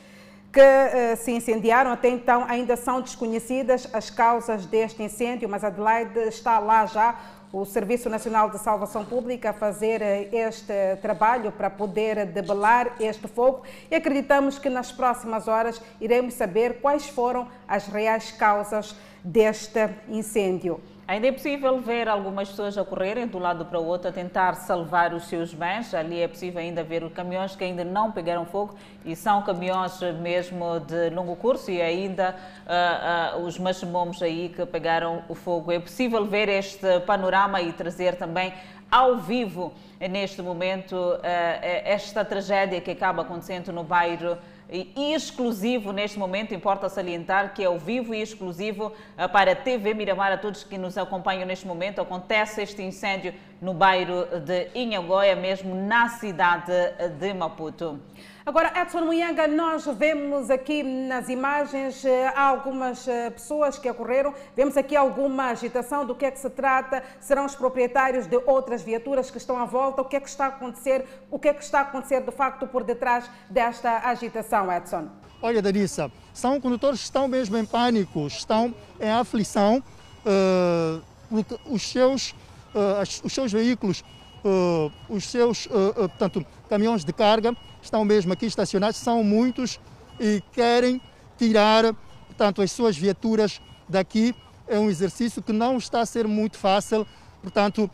que eh, se incendiaram. Até então ainda são desconhecidas as causas deste incêndio, mas Adelaide está lá já o Serviço Nacional de Salvação Pública a fazer eh, este trabalho para poder debelar este fogo e acreditamos que nas próximas horas iremos saber quais foram as reais causas deste incêndio. Ainda é possível ver algumas pessoas a correrem de um lado para o outro a tentar salvar os seus bens. Ali é possível ainda ver caminhões que ainda não pegaram fogo e são caminhões mesmo de longo curso e ainda uh, uh, os machimbomos aí que pegaram o fogo. É possível ver este panorama e trazer também ao vivo neste momento uh, esta tragédia que acaba acontecendo no bairro e exclusivo neste momento, importa salientar que é ao vivo e exclusivo eh, para a TV Miramar, a todos que nos acompanham neste momento. Acontece este incêndio no bairro de Inhagoia, mesmo na cidade de Maputo. Agora, Edson Muyanga, nós vemos aqui nas imagens eh, algumas eh, pessoas que ocorreram, vemos aqui alguma agitação, do que é que se trata, serão os proprietários de outras viaturas que estão à volta, o que é que está a acontecer, o que é que está a acontecer de facto por detrás desta agitação, Edson? Olha, Darissa, são condutores que estão mesmo em pânico, estão em aflição, uh, porque os seus, uh, os seus veículos, uh, os seus, portanto, caminhões de carga, estão mesmo aqui estacionados, são muitos e querem tirar, portanto, as suas viaturas daqui. É um exercício que não está a ser muito fácil, portanto,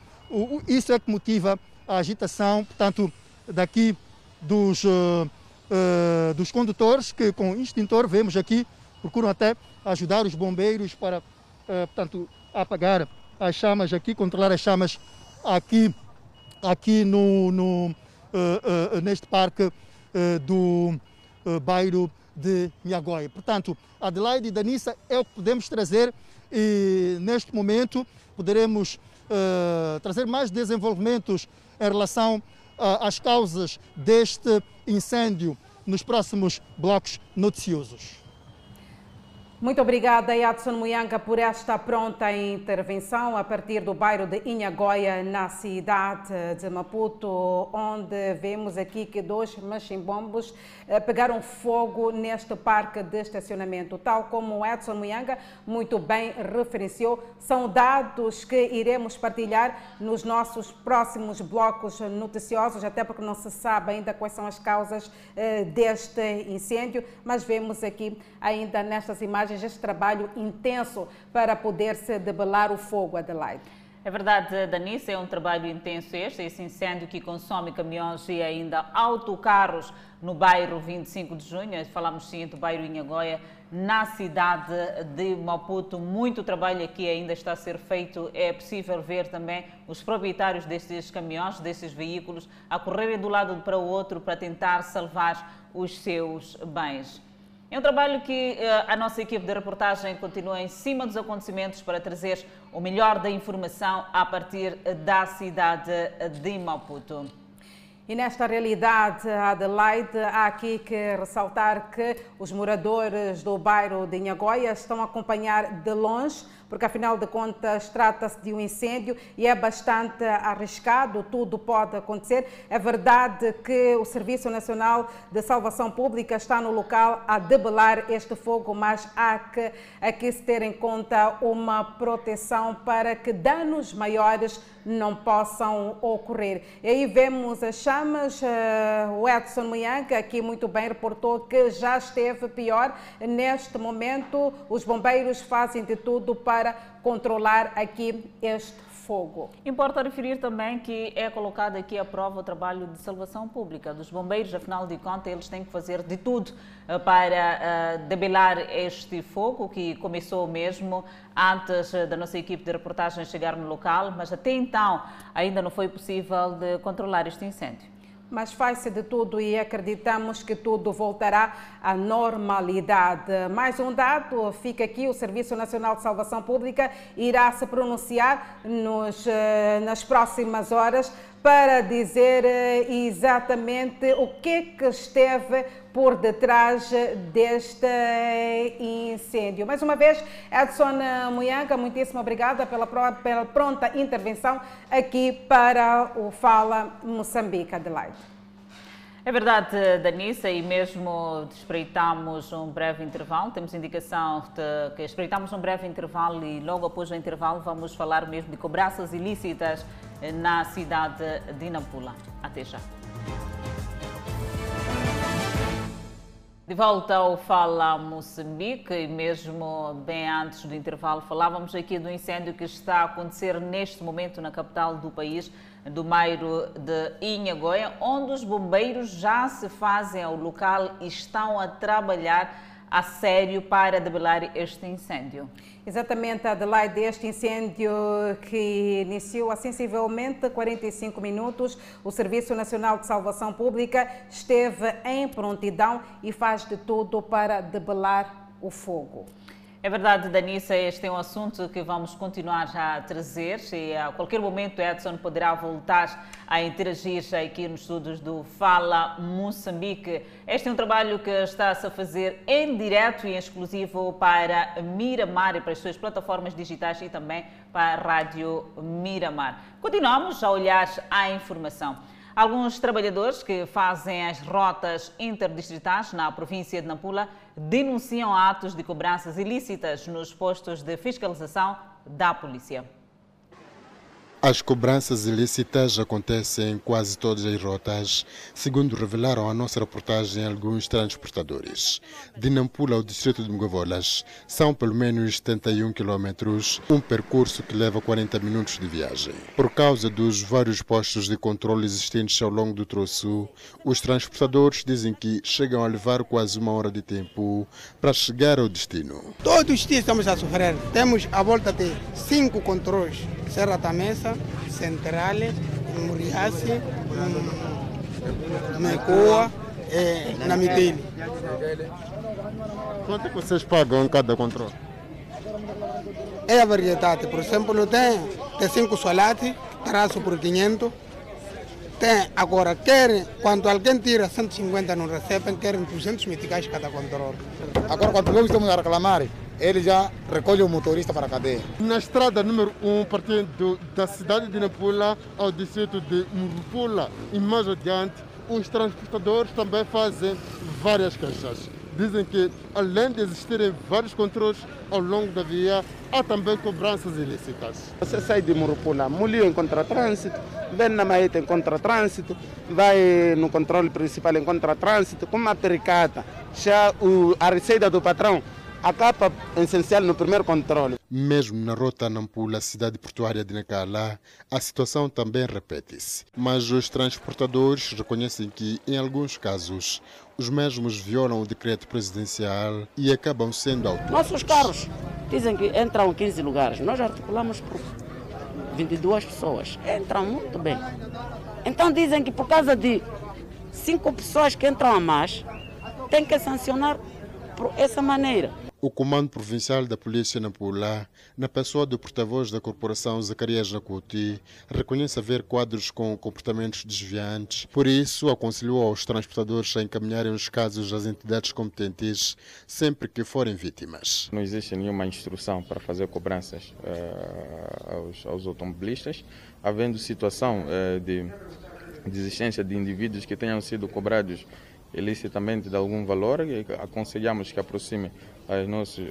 isso é que motiva a agitação, portanto, daqui dos, uh, uh, dos condutores que com extintor vemos aqui, procuram até ajudar os bombeiros para, uh, portanto, apagar as chamas aqui, controlar as chamas aqui, aqui no, no uh, neste parque do bairro de Miagoi. Portanto, Adelaide e Danissa é o que podemos trazer e neste momento poderemos trazer mais desenvolvimentos em relação as causas deste incêndio nos próximos blocos noticiosos. Muito obrigada, Edson Muyanga, por esta pronta intervenção a partir do bairro de Inhagoia, na cidade de Maputo, onde vemos aqui que dois machimbombos eh, pegaram fogo neste parque de estacionamento. Tal como Edson Muyanga muito bem referenciou, são dados que iremos partilhar nos nossos próximos blocos noticiosos, até porque não se sabe ainda quais são as causas eh, deste incêndio, mas vemos aqui ainda nestas imagens este trabalho intenso para poder-se debelar o fogo, Adelaide. É verdade, Danice, é um trabalho intenso este, esse incêndio que consome caminhões e ainda autocarros no bairro 25 de junho, falamos sim do bairro Inhagoia, na cidade de Maputo. Muito trabalho aqui ainda está a ser feito. É possível ver também os proprietários destes caminhões, destes veículos, a correrem do lado para o outro para tentar salvar os seus bens. É um trabalho que uh, a nossa equipe de reportagem continua em cima dos acontecimentos para trazer o melhor da informação a partir da cidade de Maputo. E nesta realidade, Adelaide, há aqui que ressaltar que os moradores do bairro de Inhagoia estão a acompanhar de longe porque afinal de contas trata-se de um incêndio e é bastante arriscado, tudo pode acontecer. É verdade que o Serviço Nacional de Salvação Pública está no local a debelar este fogo, mas há que aqui se ter em conta uma proteção para que danos maiores não possam ocorrer. E aí vemos as chamas, eh, o Edson Muyanga aqui muito bem reportou que já esteve pior. Neste momento, os bombeiros fazem de tudo para para controlar aqui este fogo. Importa referir também que é colocado aqui à prova o trabalho de salvação pública dos bombeiros, afinal de contas eles têm que fazer de tudo eh, para uh, debelar este fogo que começou mesmo antes eh, da nossa equipe de reportagem chegar no local, mas até então ainda não foi possível de controlar este incêndio mas faz-se de tudo e acreditamos que tudo voltará à normalidade. Mais um dado, fica aqui, o Serviço Nacional de Salvação Pública irá se pronunciar nos, eh, nas próximas horas para dizer eh, exatamente o que, que esteve por detrás deste incêndio. Mais uma vez, Edson Muyanga, muitíssimo obrigada pela, pela pronta intervenção aqui para o Fala Moçambique, Adelaide. É verdade, Danissa, e mesmo espreitamos um breve intervalo, temos indicação de que espreitamos um breve intervalo e logo após o intervalo vamos falar mesmo de cobranças ilícitas na cidade de Nampula. Até já. De volta ao Fala Moçambique, e mesmo bem antes do intervalo, falávamos aqui do incêndio que está a acontecer neste momento na capital do país, do Mairo de Inhagoia, onde os bombeiros já se fazem ao local e estão a trabalhar a sério para debelar este incêndio. Exatamente, Adelaide, este incêndio que iniciou há sensivelmente 45 minutos, o Serviço Nacional de Salvação Pública esteve em prontidão e faz de tudo para debelar o fogo. É verdade, Danissa, este é um assunto que vamos continuar a trazer e a qualquer momento Edson poderá voltar a interagir aqui nos estudos do Fala Moçambique. Este é um trabalho que está-se a fazer em direto e exclusivo para Miramar e para as suas plataformas digitais e também para a Rádio Miramar. Continuamos a olhar a informação. Alguns trabalhadores que fazem as rotas interdistritais na província de Nampula denunciam atos de cobranças ilícitas nos postos de fiscalização da polícia. As cobranças ilícitas acontecem em quase todas as rotas, segundo revelaram a nossa reportagem alguns transportadores. De Nampula ao distrito de Mugavolas são pelo menos 71 quilômetros, um percurso que leva 40 minutos de viagem. Por causa dos vários postos de controle existentes ao longo do troço, os transportadores dizem que chegam a levar quase uma hora de tempo para chegar ao destino. Todos os dias estamos a sofrer. Temos a volta de cinco controles. Serra da Mesa, Centrale, Muriaci, Mecoa, eh, Namitele. Quanto é que vocês pagam em cada controle? É a variedade. Por exemplo, tem, tem cinco solates, traço por 500. Tem, agora, querem, quando alguém tira 150 não recebem, querem 200 meticais cada controle. Agora, quando nós estamos a reclamar, ele já recolhe o motorista para a cadeia. Na estrada número 1, um, partindo da cidade de Nampula ao distrito de Murupula e mais adiante, os transportadores também fazem várias queixas. Dizem que, além de existirem vários controles ao longo da via, há também cobranças ilícitas. Você sai de Murupula, Mulio encontra trânsito, vem na Maeta encontra trânsito, vai no controle principal encontra trânsito, com uma pericata. Já o, a receita do patrão a capa essencial no primeiro controle. Mesmo na rota Nampula, cidade portuária de Nacala, a situação também repete-se. Mas os transportadores reconhecem que, em alguns casos, os mesmos violam o decreto presidencial e acabam sendo autuados. Nossos carros dizem que entram 15 lugares. Nós articulamos por 22 pessoas. Entram muito bem. Então dizem que por causa de cinco pessoas que entram a mais, tem que sancionar por essa maneira. O Comando Provincial da Polícia Nampula, na pessoa do porta-voz da Corporação Zacarias Nacuti, reconhece haver quadros com comportamentos desviantes. Por isso, aconselhou aos transportadores a encaminharem os casos às entidades competentes sempre que forem vítimas. Não existe nenhuma instrução para fazer cobranças uh, aos, aos, automobilistas, havendo situação uh, de, de existência de indivíduos que tenham sido cobrados ilicitamente de algum valor, aconselhamos que aproxime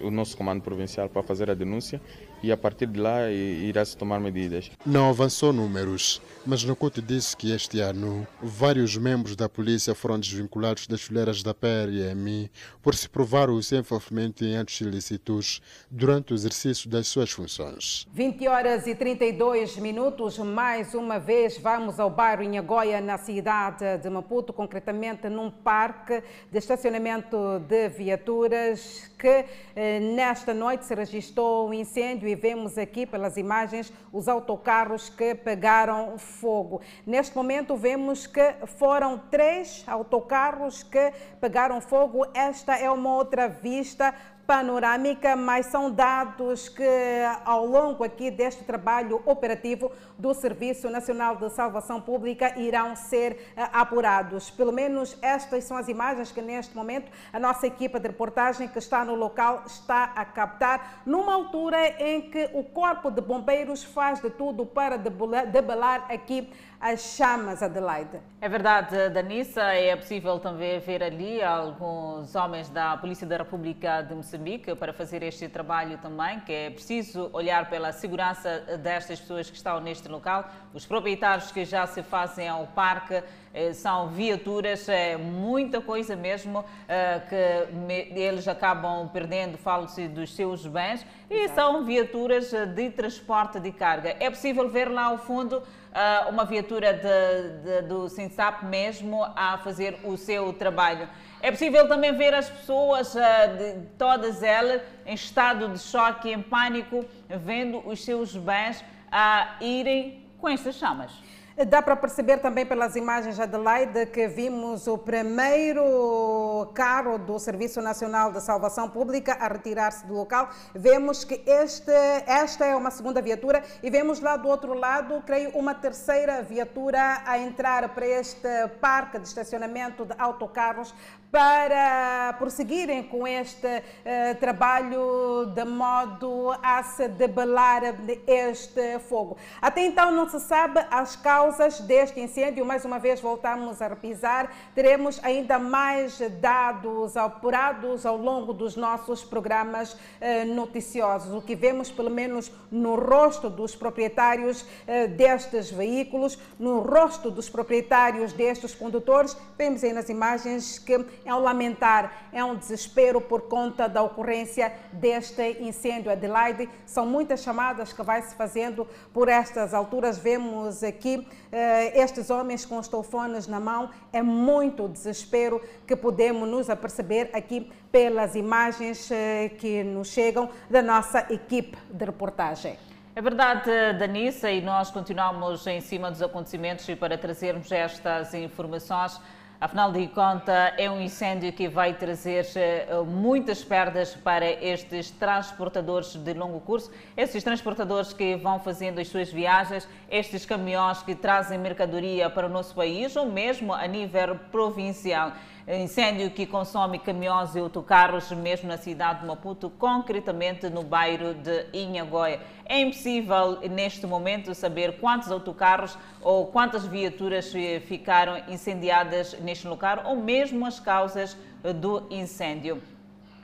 o nosso comando provincial para fazer a denúncia e a partir de lá irá-se tomar medidas. Não avançou números, mas Nakuti disse que este ano vários membros da polícia foram desvinculados das fileiras da PRM por se provar o seu envolvimento em atos ilícitos durante o exercício das suas funções. 20 horas e 32 minutos, mais uma vez vamos ao bairro Inhagoia, na cidade de Maputo, concretamente num parque de estacionamento de viaturas que eh, nesta noite se registrou um incêndio e vemos aqui pelas imagens os autocarros que pegaram fogo. Neste momento vemos que foram três autocarros que pegaram fogo. Esta é uma outra vista panorâmica, mas são dados que ao longo aqui deste trabalho operativo do Serviço Nacional de Salvação Pública irão ser uh, apurados. Pelo menos estas são as imagens que neste momento a nossa equipa de reportagem que está no local está a captar, numa altura em que o Corpo de Bombeiros faz de tudo para debelar aqui as chamas, Adelaide. É verdade, Danissa. É possível também ver ali alguns homens da Polícia da República de Moçambique para fazer este trabalho também, que é preciso olhar pela segurança destas pessoas que estão neste local. Os proprietários que já se fazem ao parque eh, são viaturas, é muita coisa mesmo eh, que eles acabam perdendo, falo-se dos seus bens, e Exato. são viaturas de transporte de carga. É possível ver lá ao fundo uh, uma viatura de, de, do Sinsap mesmo a fazer o seu trabalho. É possível também ver as pessoas, uh, de, todas elas, em estado de choque, em pânico, vendo os seus bens a irem com estas chamas. Dá para perceber também pelas imagens, Adelaide, que vimos o primeiro carro do Serviço Nacional de Salvação Pública a retirar-se do local. Vemos que este, esta é uma segunda viatura e vemos lá do outro lado, creio, uma terceira viatura a entrar para este parque de estacionamento de autocarros para prosseguirem com este uh, trabalho de modo a se debelar este fogo. Até então não se sabe as causas deste incêndio, mais uma vez voltamos a repisar, teremos ainda mais dados apurados ao longo dos nossos programas uh, noticiosos. O que vemos, pelo menos no rosto dos proprietários uh, destes veículos, no rosto dos proprietários destes condutores, vemos aí nas imagens que é um lamentar, é um desespero por conta da ocorrência deste incêndio. Adelaide, são muitas chamadas que vai se fazendo por estas alturas. Vemos aqui eh, estes homens com os telefones na mão. É muito desespero que podemos nos aperceber aqui pelas imagens eh, que nos chegam da nossa equipe de reportagem. É verdade, Danissa, e nós continuamos em cima dos acontecimentos e para trazermos estas informações Afinal de contas, é um incêndio que vai trazer eh, muitas perdas para estes transportadores de longo curso, estes transportadores que vão fazendo as suas viagens, estes caminhões que trazem mercadoria para o nosso país ou mesmo a nível provincial. Incêndio que consome caminhões e autocarros mesmo na cidade de Maputo, concretamente no bairro de Inhagoia. É impossível neste momento saber quantos autocarros ou quantas viaturas eh, ficaram incendiadas neste local ou mesmo as causas do incêndio.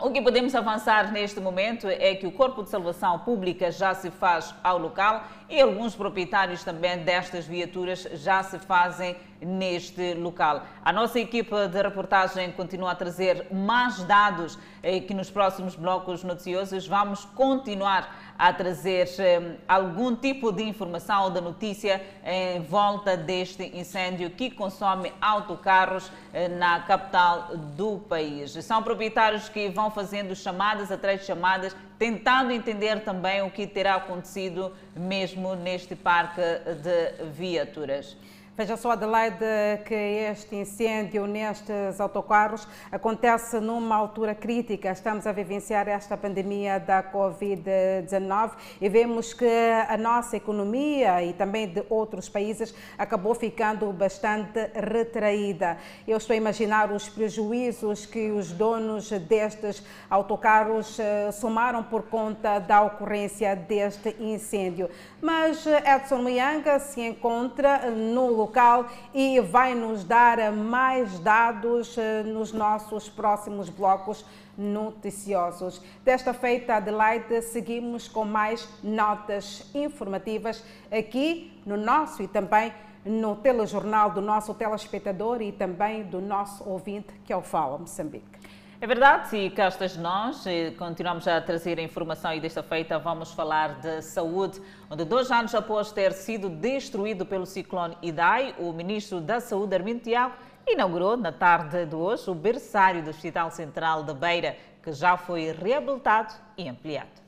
O que podemos avançar neste momento é que o Corpo de Salvação Pública já se faz ao local e alguns proprietários também destas viaturas já se fazem neste local. A nossa equipa de reportagem continua a trazer mais dados eh, que nos próximos blocos noticiosos vamos continuar a trazer eh, algum tipo de informação ou de notícia em volta deste incêndio que consome autocarros eh, na capital do país. São proprietários que vão fazendo chamadas atrás de chamadas, tentando entender também o que terá acontecido mesmo neste parque de viaturas. Veja só, Adelaide, que este incêndio nestes autocarros acontece numa altura crítica. Estamos a vivenciar esta pandemia da Covid-19 e vemos que a nossa economia e também de outros países acabou ficando bastante retraída. Eu estou a imaginar os prejuízos que os donos destes autocarros eh, somaram por conta da ocorrência deste incêndio. Mas Edson Muyanga se encontra no local e vai nos dar mais dados eh, nos nossos próximos blocos noticiosos. Desta feita, Adelaide, seguimos com mais notas informativas aqui no nosso e também no telejornal do nosso telespectador e também do nosso ouvinte, que é o Fala Moçambique. É verdade, e cá estás nós, continuamos a trazer a informação e desta feita vamos falar de saúde, onde dois anos após ter sido destruído pelo ciclone Idai, o ministro da Saúde, Armindo Tiago, inaugurou na tarde de hoje o berçário do Hospital Central da Beira, que já foi reabilitado e ampliado.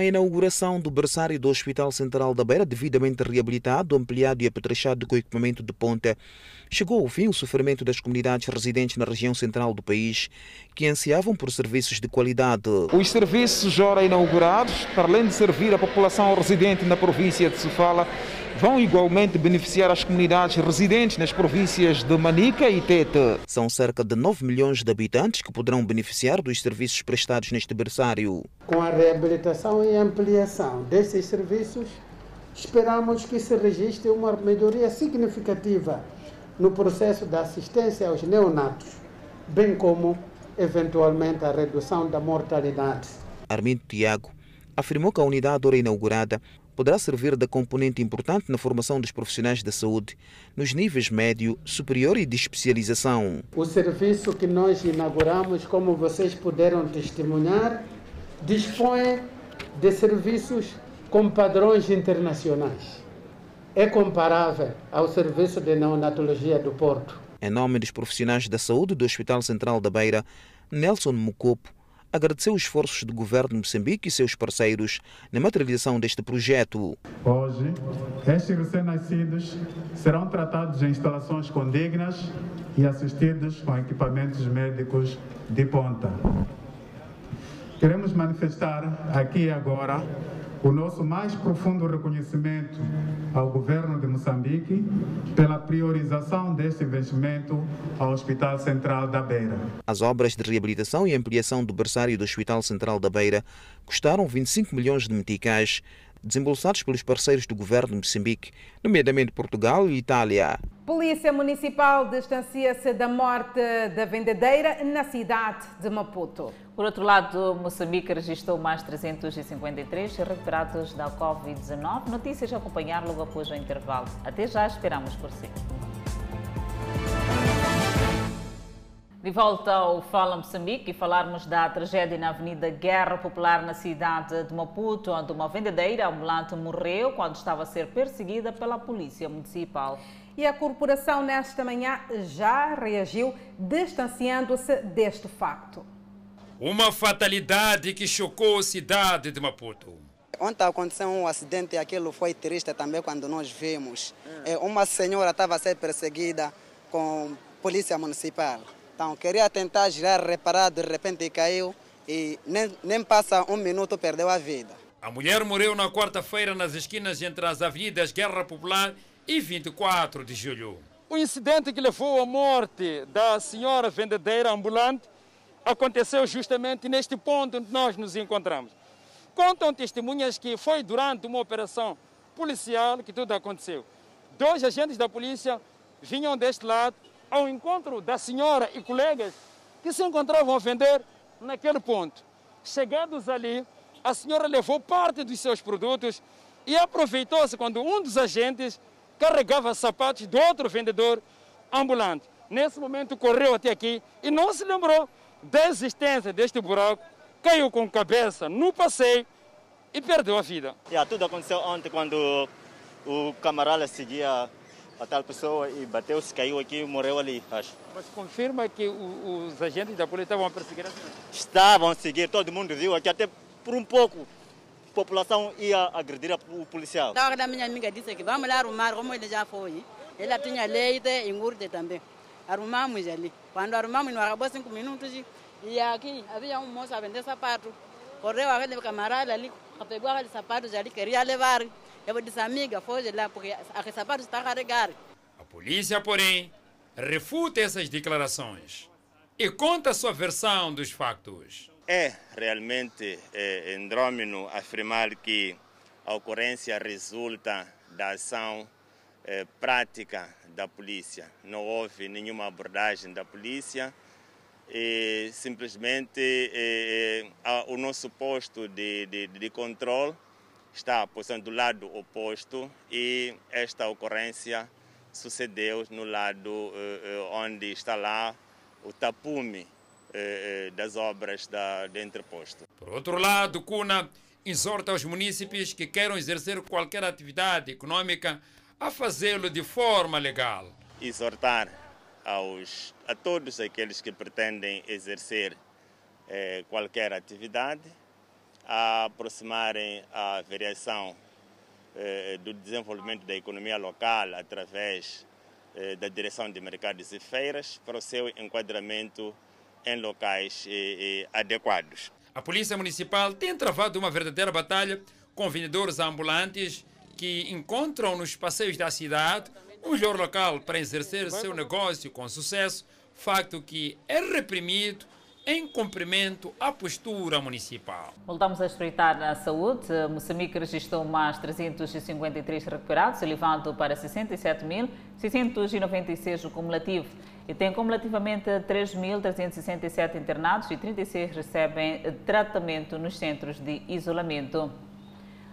A inauguração do berçário do Hospital Central da Beira, devidamente reabilitado, ampliado e apetrechado com equipamento de ponta, chegou ao fim o sofrimento das comunidades residentes na região central do país, que ansiavam por serviços de qualidade. Os serviços já inaugurados, para além de servir a população residente na província de Sofala, vão igualmente beneficiar as comunidades residentes nas províncias de Manica e Tete. São cerca de 9 milhões de habitantes que poderão beneficiar dos serviços prestados neste berçário. Com a reabilitação e ampliação destes serviços, esperamos que se registre uma melhoria significativa no processo da assistência aos neonatos, bem como, eventualmente, a redução da mortalidade. Armindo Tiago afirmou que a unidade ora inaugurada poderá servir de componente importante na formação dos profissionais da saúde nos níveis médio, superior e de especialização. O serviço que nós inauguramos, como vocês puderam testemunhar, dispõe de serviços com padrões internacionais. É comparável ao serviço de neonatologia do Porto. Em nome dos profissionais da saúde do Hospital Central da Beira, Nelson Mucopo agradeceu os esforços do governo de Moçambique e seus parceiros na materialização deste projeto. Hoje, estes recém-nascidos serão tratados em instalações condignas e assistidos com equipamentos médicos de ponta. Queremos manifestar aqui e agora o nosso mais profundo reconhecimento ao governo de Moçambique pela priorização deste investimento ao Hospital Central da Beira. As obras de reabilitação e ampliação do berçário do Hospital Central da Beira custaram 25 milhões de meticais, desembolsados pelos parceiros do governo de Moçambique, nomeadamente Portugal e Itália. Polícia Municipal distancia-se da morte da vendedeira na cidade de Maputo. Por outro lado, Moçambique registrou mais 353 recuperados da Covid-19. Notícias a acompanhar logo após o intervalo. Até já, esperamos por si. De volta ao Fala Moçambique e falarmos da tragédia na Avenida Guerra Popular na cidade de Maputo, onde uma vendedeira ambulante morreu quando estava a ser perseguida pela Polícia Municipal. E a corporação nesta manhã já reagiu, distanciando-se deste facto. Uma fatalidade que chocou a cidade de Maputo. Ontem aconteceu um acidente e aquilo foi triste também quando nós vimos. É, uma senhora estava a ser perseguida com polícia municipal. Então, queria tentar girar, reparar, de repente caiu e nem, nem passa um minuto, perdeu a vida. A mulher morreu na quarta-feira nas esquinas entre as avenidas Guerra Popular e 24 de julho. O incidente que levou à morte da senhora vendedeira ambulante aconteceu justamente neste ponto onde nós nos encontramos. Contam testemunhas que foi durante uma operação policial que tudo aconteceu. Dois agentes da polícia vinham deste lado ao encontro da senhora e colegas que se encontravam a vender naquele ponto. Chegados ali, a senhora levou parte dos seus produtos e aproveitou-se quando um dos agentes carregava sapatos do outro vendedor ambulante. Nesse momento correu até aqui e não se lembrou da existência deste buraco, caiu com a cabeça no passeio e perdeu a vida. Yeah, tudo aconteceu ontem quando o camarada seguia a tal pessoa e bateu-se, caiu aqui e morreu ali, acho. Mas confirma que o, os agentes da polícia estavam a perseguir a? Estavam a seguir, todo mundo viu aqui, até por um pouco população ia agredir o policial. A da minha amiga disse que vamos lá arrumar, como ele já foi. Ela tinha leite e engurde também. Arrumamos ali. Quando arrumamos, não acabou cinco minutos. E aqui havia um moço a vender sapato. Correu aquele camarada ali, pegou aqueles sapatos ali, queria levar. Eu disse, amiga, foge lá, porque aquele sapato está carregado. A polícia, porém, refuta essas declarações e conta a sua versão dos factos. É realmente é, afirmar que a ocorrência resulta da ação é, prática da polícia. Não houve nenhuma abordagem da polícia e simplesmente é, o nosso posto de, de, de controle está posicionado do lado oposto e esta ocorrência sucedeu no lado onde está lá o tapume das obras da, de entreposto. Por outro lado, Cuna exorta os munícipes que queiram exercer qualquer atividade econômica a fazê-lo de forma legal. Exortar aos, a todos aqueles que pretendem exercer eh, qualquer atividade a aproximarem a variação eh, do desenvolvimento da economia local através eh, da direção de mercados e feiras para o seu enquadramento em locais eh, adequados. A Polícia Municipal tem travado uma verdadeira batalha com vendedores ambulantes que encontram nos passeios da cidade um melhor local para exercer seu negócio com sucesso, facto que é reprimido em cumprimento à postura municipal. Voltamos a espreitar na saúde. Moçambique registrou mais 353 recuperados, elevando para 67.696 o cumulativo. E tem cumulativamente 3.367 internados e 36 recebem tratamento nos centros de isolamento.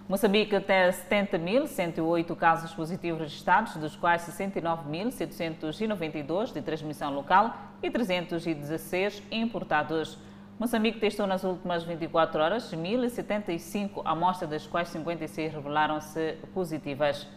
Moçambique tem 70.108 casos positivos registrados, dos quais 69.792 de transmissão local e 316 importados. Moçambique testou nas últimas 24 horas 1.075 amostras, das quais 56 revelaram-se positivas.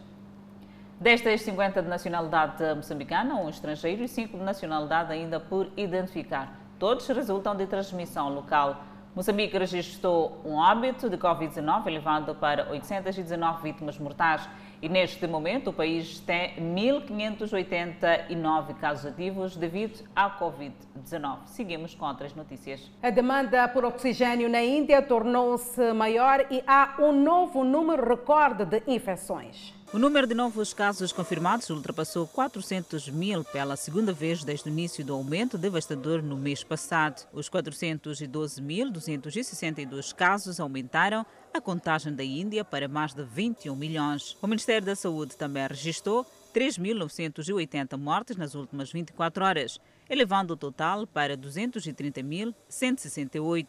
Destas, 50 de nacionalidade moçambicana, um estrangeiro e 5 de nacionalidade ainda por identificar. Todos resultam de transmissão local. Moçambique registrou um óbito de Covid-19, elevado para 819 vítimas mortais. E neste momento o país tem 1.589 casos ativos devido à Covid-19. Seguimos com outras notícias. A demanda por oxigênio na Índia tornou-se maior e há um novo número recorde de infecções. O número de novos casos confirmados ultrapassou 400 mil pela segunda vez desde o início do aumento devastador no mês passado. Os 412.262 casos aumentaram a contagem da Índia para mais de 21 milhões. O Ministério da Saúde também registrou 3.980 mortes nas últimas 24 horas, elevando o total para 230.168.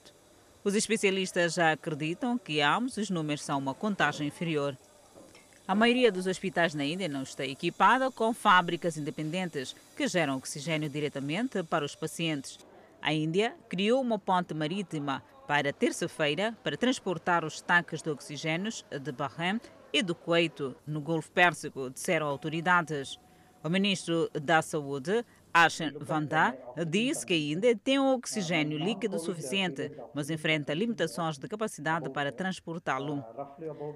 Os especialistas já acreditam que ambos os números são uma contagem inferior. A maioria dos hospitais na Índia não está equipada com fábricas independentes que geram oxigênio diretamente para os pacientes. A Índia criou uma ponte marítima para terça-feira para transportar os tanques de oxigênio de Bahrein e do Kuwait no Golfo Pérsico, disseram autoridades. O ministro da Saúde, Arshan Vanda, disse que a Índia tem um oxigênio líquido suficiente, mas enfrenta limitações de capacidade para transportá-lo.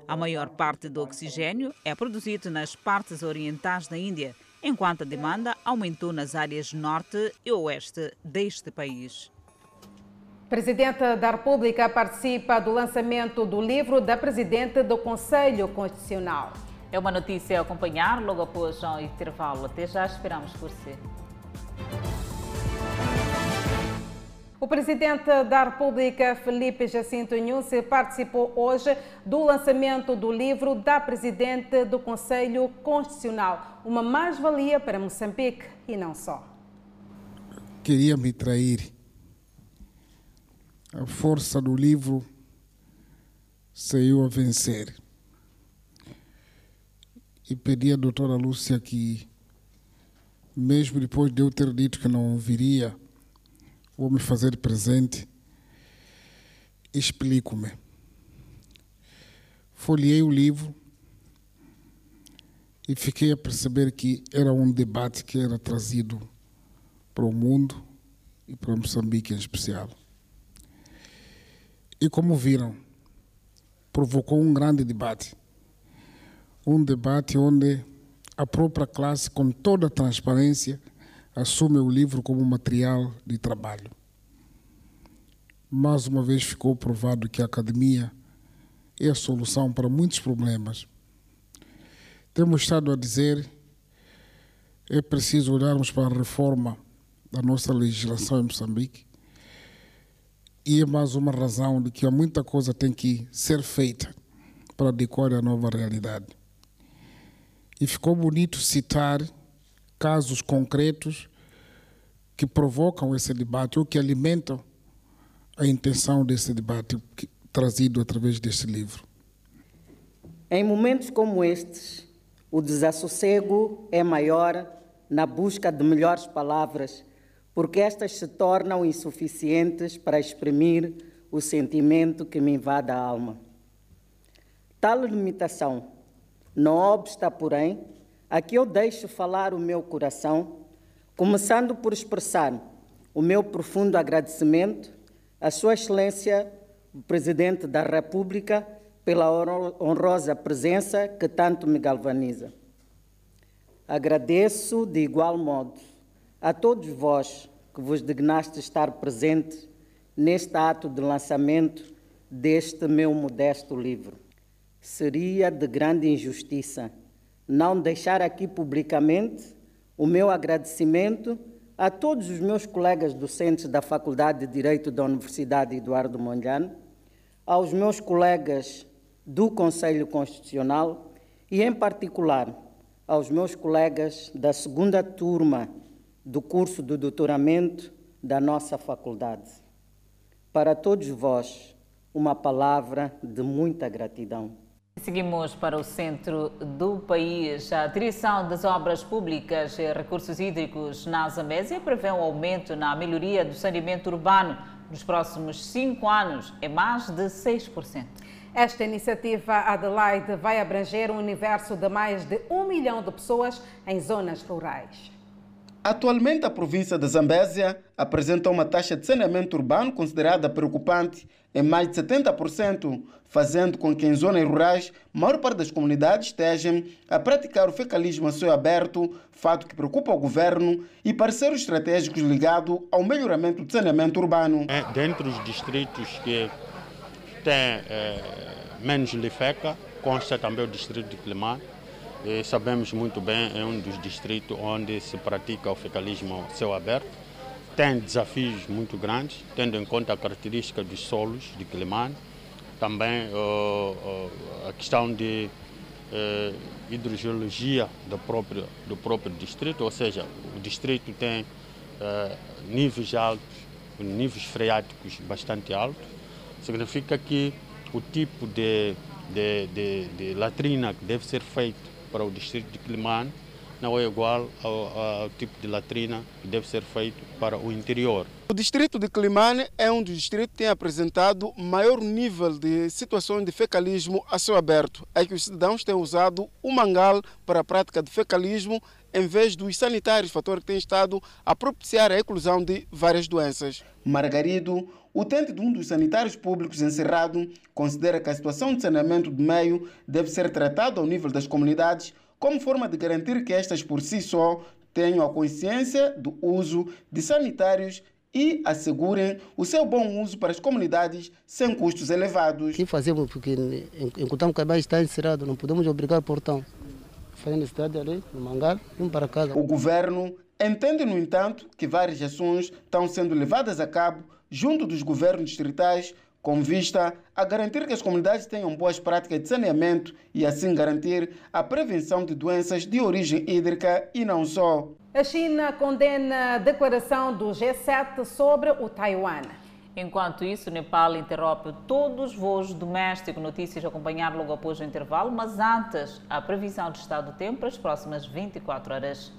A maior parte do oxigênio é produzido nas partes orientais da Índia, enquanto a demanda aumentou nas áreas norte e oeste deste país. Presidente da República participa do lançamento do livro da Presidente do Conselho Constitucional. É uma notícia a acompanhar logo após o intervalo. Até já esperamos por si. O presidente da República, Felipe Jacinto Nhusse, participou hoje do lançamento do livro da Presidente do Conselho Constitucional, uma mais-valia para Moçambique e não só. Queria me trair. A força do livro saiu a vencer. E pedi à doutora Lúcia que, mesmo depois de eu ter dito que não viria, vou me fazer presente. Explico-me. Folhei o livro e fiquei a perceber que era um debate que era trazido para o mundo e para Moçambique em especial. E como viram, provocou um grande debate. Um debate onde a própria classe, com toda a transparência, assume o livro como material de trabalho. Mais uma vez ficou provado que a academia é a solução para muitos problemas. Temos estado a dizer é preciso olharmos para a reforma da nossa legislação em Moçambique e é mais uma razão de que há muita coisa tem que ser feita para adequar a nova realidade. E ficou bonito citar casos concretos que provocam esse debate ou que alimentam a intenção desse debate que, trazido através desse livro. Em momentos como estes, o desassossego é maior na busca de melhores palavras, porque estas se tornam insuficientes para exprimir o sentimento que me invade a alma. Tal limitação não obsta, porém, a que eu deixo falar o meu coração, começando por expressar o meu profundo agradecimento à Sua Excelência, o Presidente da República, pela honrosa presença que tanto me galvaniza. Agradeço de igual modo a todos vós que vos dignaste estar presente neste ato de lançamento deste meu modesto livro. Seria de grande injustiça não deixar aqui publicamente o meu agradecimento a todos os meus colegas docentes da Faculdade de Direito da Universidade Eduardo Mondlane, aos meus colegas do Conselho Constitucional e, em particular, aos meus colegas da segunda turma do curso de doutoramento da nossa faculdade. Para todos vós, uma palavra de muita gratidão. Seguimos para o centro do país. A direção das obras públicas e recursos hídricos na Zambésia prevê um aumento na melhoria do saneamento urbano nos próximos cinco anos, é mais de 6%. Esta iniciativa Adelaide vai abranger um universo de mais de um milhão de pessoas em zonas rurais. Atualmente, a província de Zambésia apresenta uma taxa de saneamento urbano considerada preocupante em mais de 70%, fazendo com que em zonas rurais maior parte das comunidades estejam a praticar o fecalismo a céu aberto, fato que preocupa o governo e parceiros estratégicos ligados ao melhoramento do saneamento urbano. É, dentro dos distritos que têm é, menos lifeca, consta também o distrito de Climar, e sabemos muito bem, é um dos distritos onde se pratica o fecalismo a céu aberto. Tem desafios muito grandes, tendo em conta a característica dos solos de Quilimane, também uh, a questão de uh, hidrogeologia do próprio, do próprio distrito, ou seja, o distrito tem níveis altos, níveis freáticos bastante altos, significa que o tipo de, de, de, de latrina que deve ser feito para o distrito de Quilimane não é igual ao, ao, tipo de latrina que deve ser feito para o interior. O distrito de Climane é um dos distritos que tem apresentado maior nível de situações de fecalismo a céu aberto. É que os cidadãos têm usado o mangal para a prática de fecalismo em vez dos sanitários, fator que tem estado a propiciar a eclosão de várias doenças. Margarido, utente de um dos sanitários públicos encerrado, considera que a situação de saneamento do meio deve ser tratada ao nível das comunidades, como forma de garantir que estas por si só tenham a consciência do uso de sanitários e assegurem o seu bom uso para as comunidades sem custos elevados. O que fazemos? Porque enquanto o cabelo está encerrado, não podemos obrigar o portão. Fazendo necessidade ali, no mangar, vamos para casa. O governo entende, no entanto, que várias ações estão sendo levadas a cabo junto dos governos distritais com vista a garantir que as comunidades tenham boas práticas de saneamento e assim garantir a prevenção de doenças de origem hídrica e não só. A China condena a declaração do G7 sobre o Taiwan. Enquanto isso, o Nepal interrompe todos os voos domésticos. Notícias a acompanhar logo após o intervalo, mas antes, a previsão de estado do tempo para as próximas 24 horas.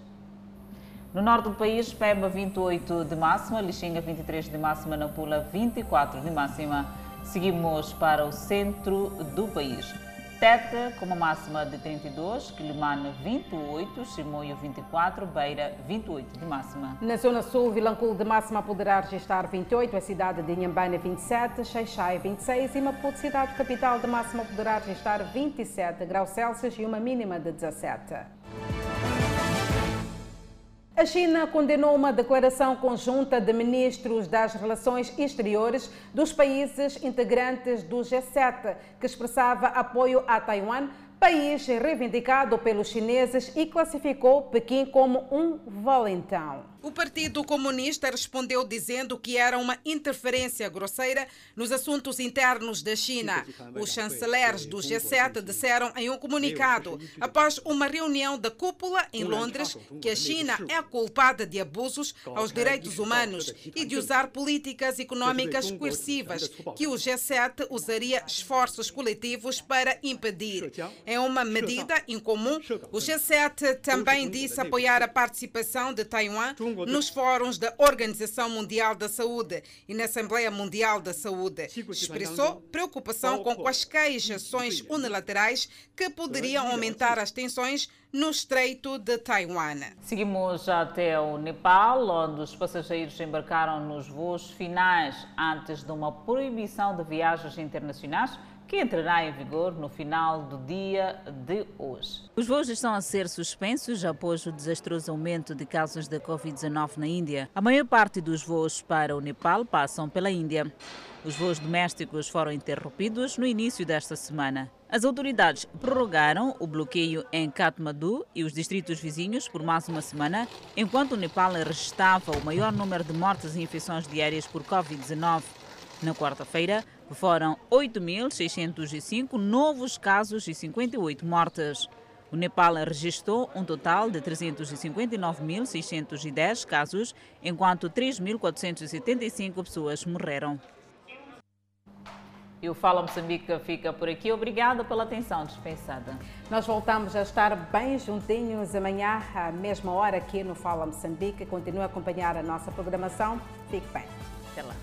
No norte do país, Pemba 28 de máxima, Lixinga 23 de máxima, Nampula 24 de máxima. Seguimos para o centro do país. Teta com uma máxima de 32, Quilimane 28, Chimoio 24, Beira 28 de máxima. Na zona sul, Vilanculo de máxima poderá registrar 28, a cidade de Inhambane 27, Xaixai 26 e Maputo, cidade capital de máxima poderá registrar 27 graus Celsius e uma mínima de 17. A China condenou uma declaração conjunta de ministros das Relações Exteriores dos países integrantes do G7, que expressava apoio a Taiwan país reivindicado pelos chineses e classificou Pequim como um valentão. O Partido Comunista respondeu dizendo que era uma interferência grosseira nos assuntos internos da China. Os chanceleres do G7 disseram em um comunicado, após uma reunião da cúpula em Londres, que a China é culpada de abusos aos direitos humanos e de usar políticas econômicas coercivas, que o G7 usaria esforços coletivos para impedir. Em uma medida incomum, o G7 também disse apoiar a participação de Taiwan nos fóruns da Organização Mundial da Saúde e na Assembleia Mundial da Saúde. Expressou preocupação com quaisquer ações unilaterais que poderiam aumentar as tensões no Estreito de Taiwan. Seguimos até o Nepal, onde os passageiros embarcaram nos voos finais antes de uma proibição de viagens internacionais que entrará em vigor no final do dia de hoje. Os voos estão a ser suspensos após o desastroso aumento de casos de Covid-19 na Índia. A maior parte dos voos para o Nepal passam pela Índia. Os voos domésticos foram interrompidos no início desta semana. As autoridades prorrogaram o bloqueio em Kathmandu e os distritos vizinhos por mais uma semana, enquanto o Nepal registrava o maior número de mortes e infecções diárias por Covid-19. Na quarta-feira, foram 8.605 novos casos e 58 mortes. O Nepal registrou um total de 359.610 casos, enquanto 3.475 pessoas morreram. E o Fala Moçambique fica por aqui. Obrigada pela atenção dispensada. Nós voltamos a estar bem juntinhos amanhã, à mesma hora, aqui no Fala Moçambique. Continue a acompanhar a nossa programação. Fique bem. Até lá.